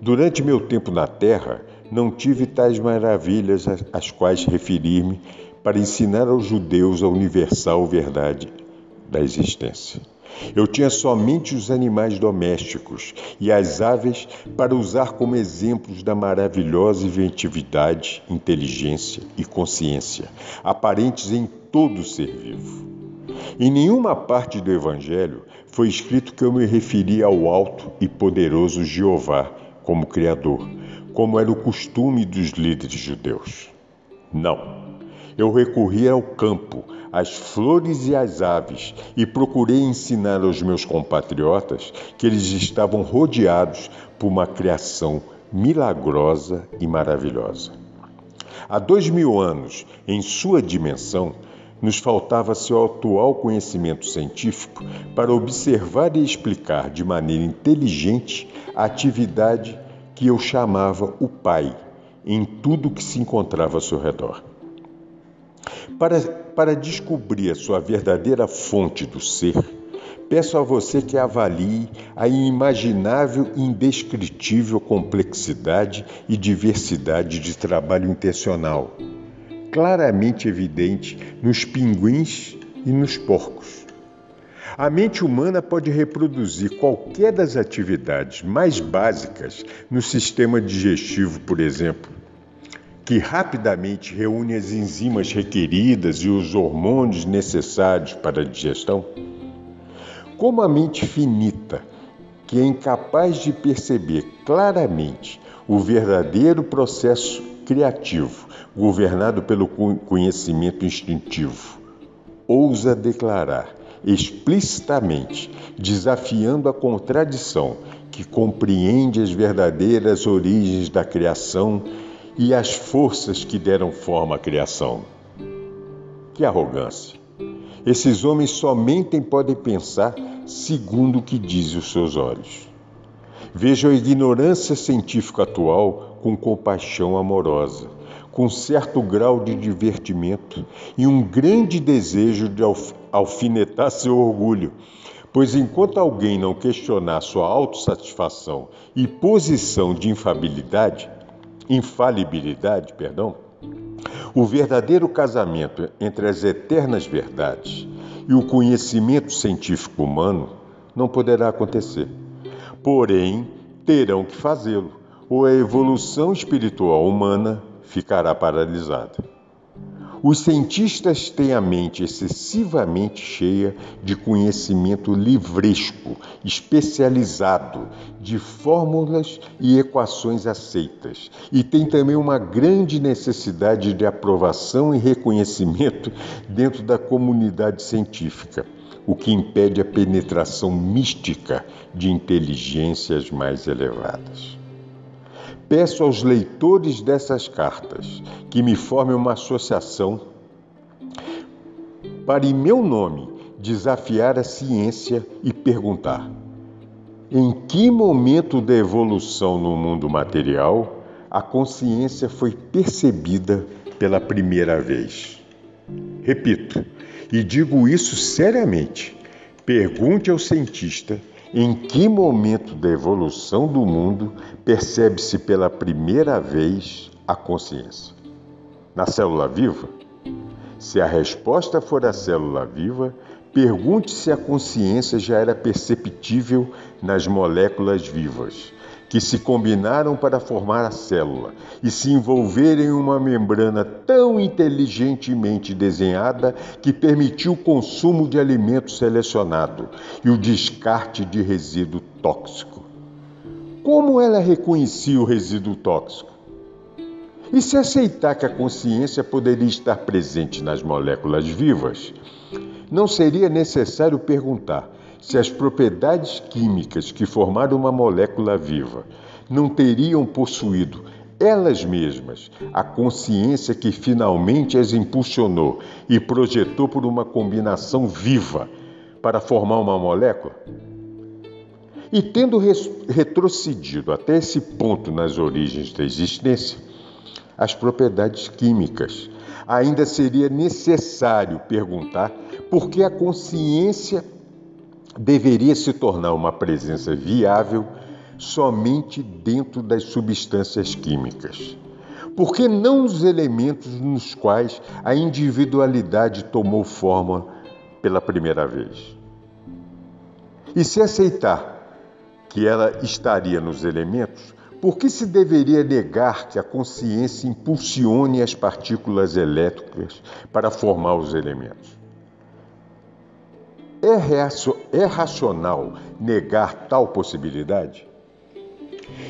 Durante meu tempo na Terra, não tive tais maravilhas às quais referir-me para ensinar aos judeus a universal verdade da existência. Eu tinha somente os animais domésticos e as aves para usar como exemplos da maravilhosa inventividade, inteligência e consciência aparentes em todo ser vivo. Em nenhuma parte do Evangelho foi escrito que eu me referia ao alto e poderoso Jeová como Criador, como era o costume dos líderes judeus. Não. Eu recorri ao campo, às flores e às aves, e procurei ensinar aos meus compatriotas que eles estavam rodeados por uma criação milagrosa e maravilhosa. Há dois mil anos, em sua dimensão, nos faltava seu atual conhecimento científico para observar e explicar de maneira inteligente a atividade que eu chamava o Pai em tudo que se encontrava ao seu redor. Para, para descobrir a sua verdadeira fonte do ser, peço a você que avalie a inimaginável e indescritível complexidade e diversidade de trabalho intencional, claramente evidente nos pinguins e nos porcos. A mente humana pode reproduzir qualquer das atividades mais básicas no sistema digestivo, por exemplo, que rapidamente reúne as enzimas requeridas e os hormônios necessários para a digestão? Como a mente finita, que é incapaz de perceber claramente o verdadeiro processo criativo, governado pelo conhecimento instintivo, ousa declarar explicitamente, desafiando a contradição que compreende as verdadeiras origens da criação e as forças que deram forma à criação. Que arrogância! Esses homens somente podem pensar segundo o que dizem os seus olhos. Vejo a ignorância científica atual com compaixão amorosa, com certo grau de divertimento e um grande desejo de alfinetar seu orgulho, pois enquanto alguém não questionar sua autossatisfação e posição de infabilidade, infalibilidade, perdão, o verdadeiro casamento entre as eternas verdades e o conhecimento científico humano não poderá acontecer. Porém, terão que fazê-lo, ou a evolução espiritual humana ficará paralisada. Os cientistas têm a mente excessivamente cheia de conhecimento livresco, especializado, de fórmulas e equações aceitas, e têm também uma grande necessidade de aprovação e reconhecimento dentro da comunidade científica, o que impede a penetração mística de inteligências mais elevadas. Peço aos leitores dessas cartas que me formem uma associação para, em meu nome, desafiar a ciência e perguntar: em que momento da evolução no mundo material a consciência foi percebida pela primeira vez? Repito, e digo isso seriamente: pergunte ao cientista em que momento da evolução do mundo percebe-se pela primeira vez a consciência? Na célula viva? Se a resposta for a célula viva, pergunte se a consciência já era perceptível nas moléculas vivas que se combinaram para formar a célula e se envolverem em uma membrana tão inteligentemente desenhada que permitiu o consumo de alimento selecionado e o descarte de resíduo tóxico. Como ela reconhecia o resíduo tóxico? E se aceitar que a consciência poderia estar presente nas moléculas vivas, não seria necessário perguntar se as propriedades químicas que formaram uma molécula viva não teriam possuído elas mesmas a consciência que finalmente as impulsionou e projetou por uma combinação viva para formar uma molécula? E tendo retrocedido até esse ponto nas origens da existência, as propriedades químicas, ainda seria necessário perguntar por que a consciência deveria se tornar uma presença viável somente dentro das substâncias químicas. Por que não os elementos nos quais a individualidade tomou forma pela primeira vez? E se aceitar que ela estaria nos elementos, por que se deveria negar que a consciência impulsione as partículas elétricas para formar os elementos? É, é racional negar tal possibilidade?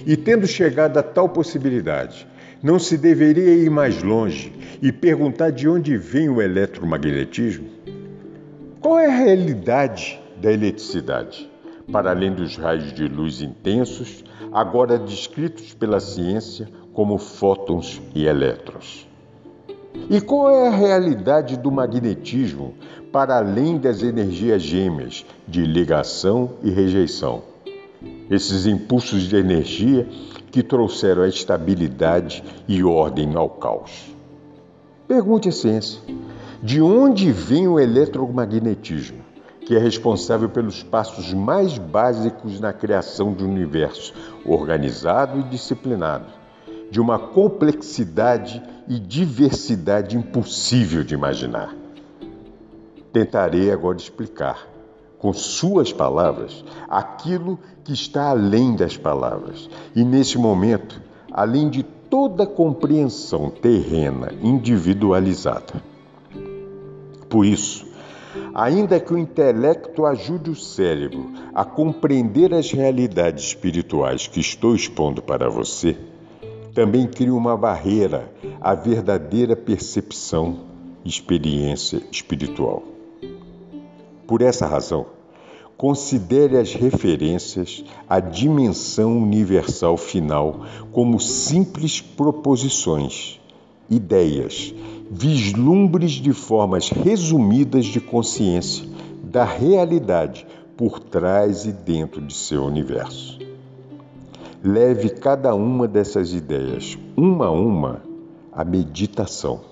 E tendo chegado a tal possibilidade, não se deveria ir mais longe e perguntar de onde vem o eletromagnetismo? Qual é a realidade da eletricidade, para além dos raios de luz intensos, agora descritos pela ciência como fótons e elétrons? E qual é a realidade do magnetismo, para além das energias gêmeas de ligação e rejeição. Esses impulsos de energia que trouxeram a estabilidade e ordem ao caos. Pergunte a ciência: de onde vem o eletromagnetismo, que é responsável pelos passos mais básicos na criação do universo, organizado e disciplinado, de uma complexidade e diversidade impossível de imaginar? Tentarei agora explicar, com suas palavras, aquilo que está além das palavras. E nesse momento, além de toda compreensão terrena individualizada. Por isso, ainda que o intelecto ajude o cérebro a compreender as realidades espirituais que estou expondo para você, também cria uma barreira à verdadeira percepção, experiência espiritual. Por essa razão, considere as referências à dimensão universal final como simples proposições, ideias, vislumbres de formas resumidas de consciência da realidade por trás e dentro de seu universo. Leve cada uma dessas ideias, uma a uma, à meditação.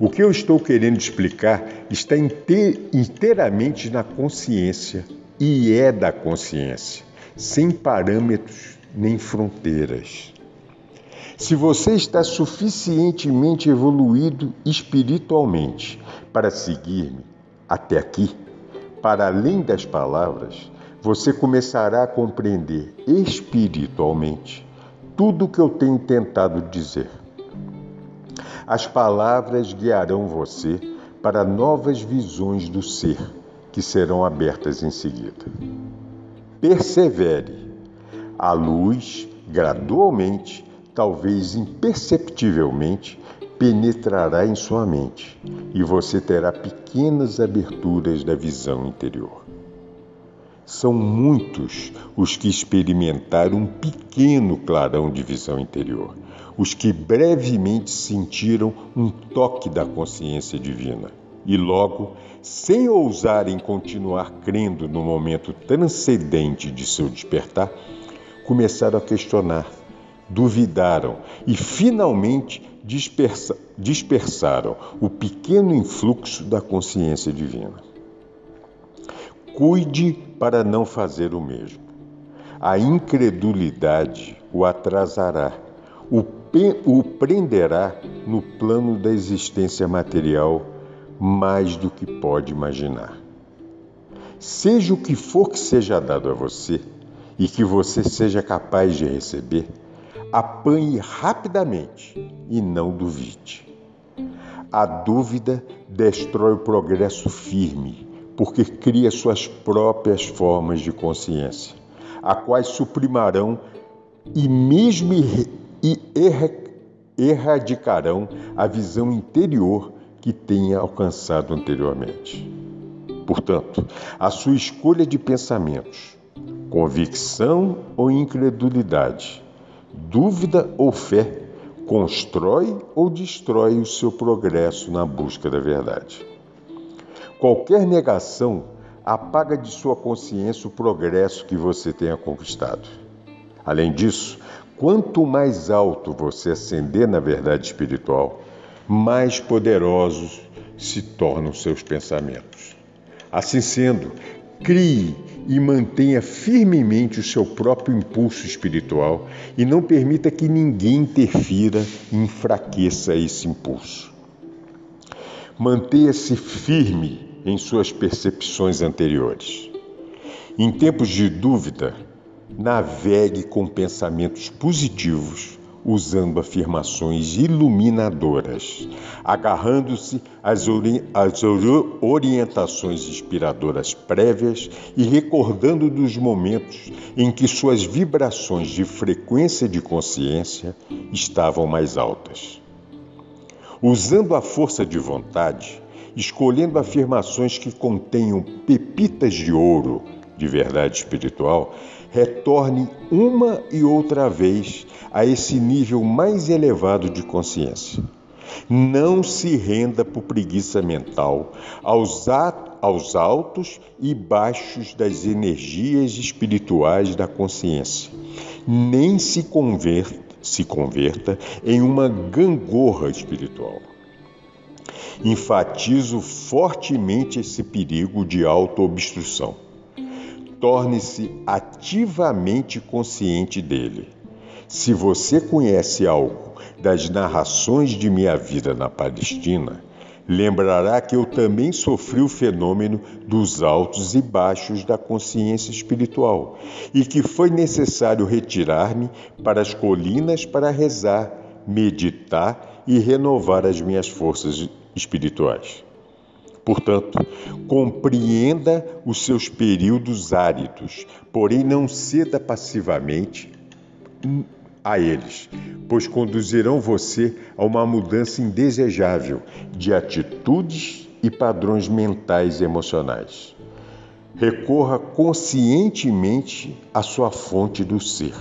O que eu estou querendo explicar está inteiramente na consciência e é da consciência, sem parâmetros nem fronteiras. Se você está suficientemente evoluído espiritualmente para seguir-me até aqui, para além das palavras, você começará a compreender espiritualmente tudo o que eu tenho tentado dizer. As palavras guiarão você para novas visões do ser que serão abertas em seguida. Persevere. A luz, gradualmente, talvez imperceptivelmente, penetrará em sua mente e você terá pequenas aberturas da visão interior. São muitos os que experimentaram um pequeno clarão de visão interior, os que brevemente sentiram um toque da consciência divina e logo, sem ousarem continuar crendo no momento transcendente de seu despertar, começaram a questionar, duvidaram e finalmente dispersa, dispersaram o pequeno influxo da consciência divina. Cuide para não fazer o mesmo. A incredulidade o atrasará, o, prenderá no plano da existência material mais do que pode imaginar. Seja o que for que seja dado a você e que você seja capaz de receber, apanhe rapidamente e não duvide. A dúvida destrói o progresso firme, porque cria suas próprias formas de consciência, a quais suprimarão e mesmo erradicarão a visão interior que tenha alcançado anteriormente. Portanto, a sua escolha de pensamentos, convicção ou incredulidade, dúvida ou fé, constrói ou destrói o seu progresso na busca da verdade. Qualquer negação apaga de sua consciência o progresso que você tenha conquistado. Além disso, quanto mais alto você ascender na verdade espiritual, mais poderosos se tornam seus pensamentos. Assim sendo, crie e mantenha firmemente o seu próprio impulso espiritual e não permita que ninguém interfira e enfraqueça esse impulso. Mantenha-se firme em suas percepções anteriores. Em tempos de dúvida, navegue com pensamentos positivos usando afirmações iluminadoras, agarrando-se às, ori às orientações inspiradoras prévias e recordando dos momentos em que suas vibrações de frequência de consciência estavam mais altas. Usando a força de vontade, escolhendo afirmações que contenham pepitas de ouro de verdade espiritual, retorne uma e outra vez a esse nível mais elevado de consciência. Não se renda por preguiça mental aos, aos altos e baixos das energias espirituais da consciência, nem se converta, se converta em uma gangorra espiritual. Enfatizo fortemente esse perigo de autoobstrução torne-se ativamente consciente dele. Se você conhece algo das narrações de minha vida na Palestina, lembrará que eu também sofri o fenômeno dos altos e baixos da consciência espiritual e que foi necessário retirar-me para as colinas para rezar, meditar e renovar as minhas forças espirituais. Portanto, compreenda os seus períodos áridos, porém não ceda passivamente a eles, pois conduzirão você a uma mudança indesejável de atitudes e padrões mentais e emocionais. Recorra conscientemente à sua fonte do ser,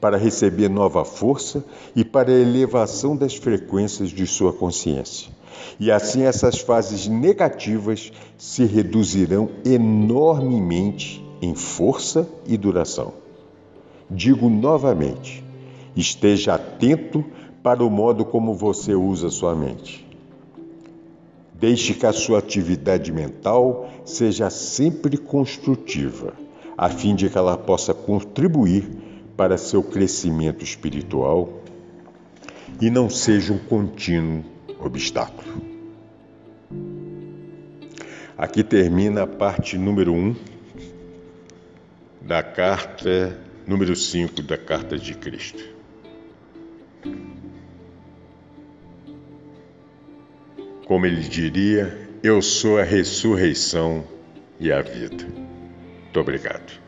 para receber nova força e para a elevação das frequências de sua consciência. E assim essas fases negativas se reduzirão enormemente em força e duração. Digo novamente: esteja atento para o modo como você usa sua mente. Deixe que a sua atividade mental seja sempre construtiva, a fim de que ela possa contribuir para seu crescimento espiritual e não seja um contínuo obstáculo. Aqui termina a parte número 1. Um. da carta número 5 da Carta de Cristo. Como ele diria, eu sou a ressurreição e a vida. Muito obrigado.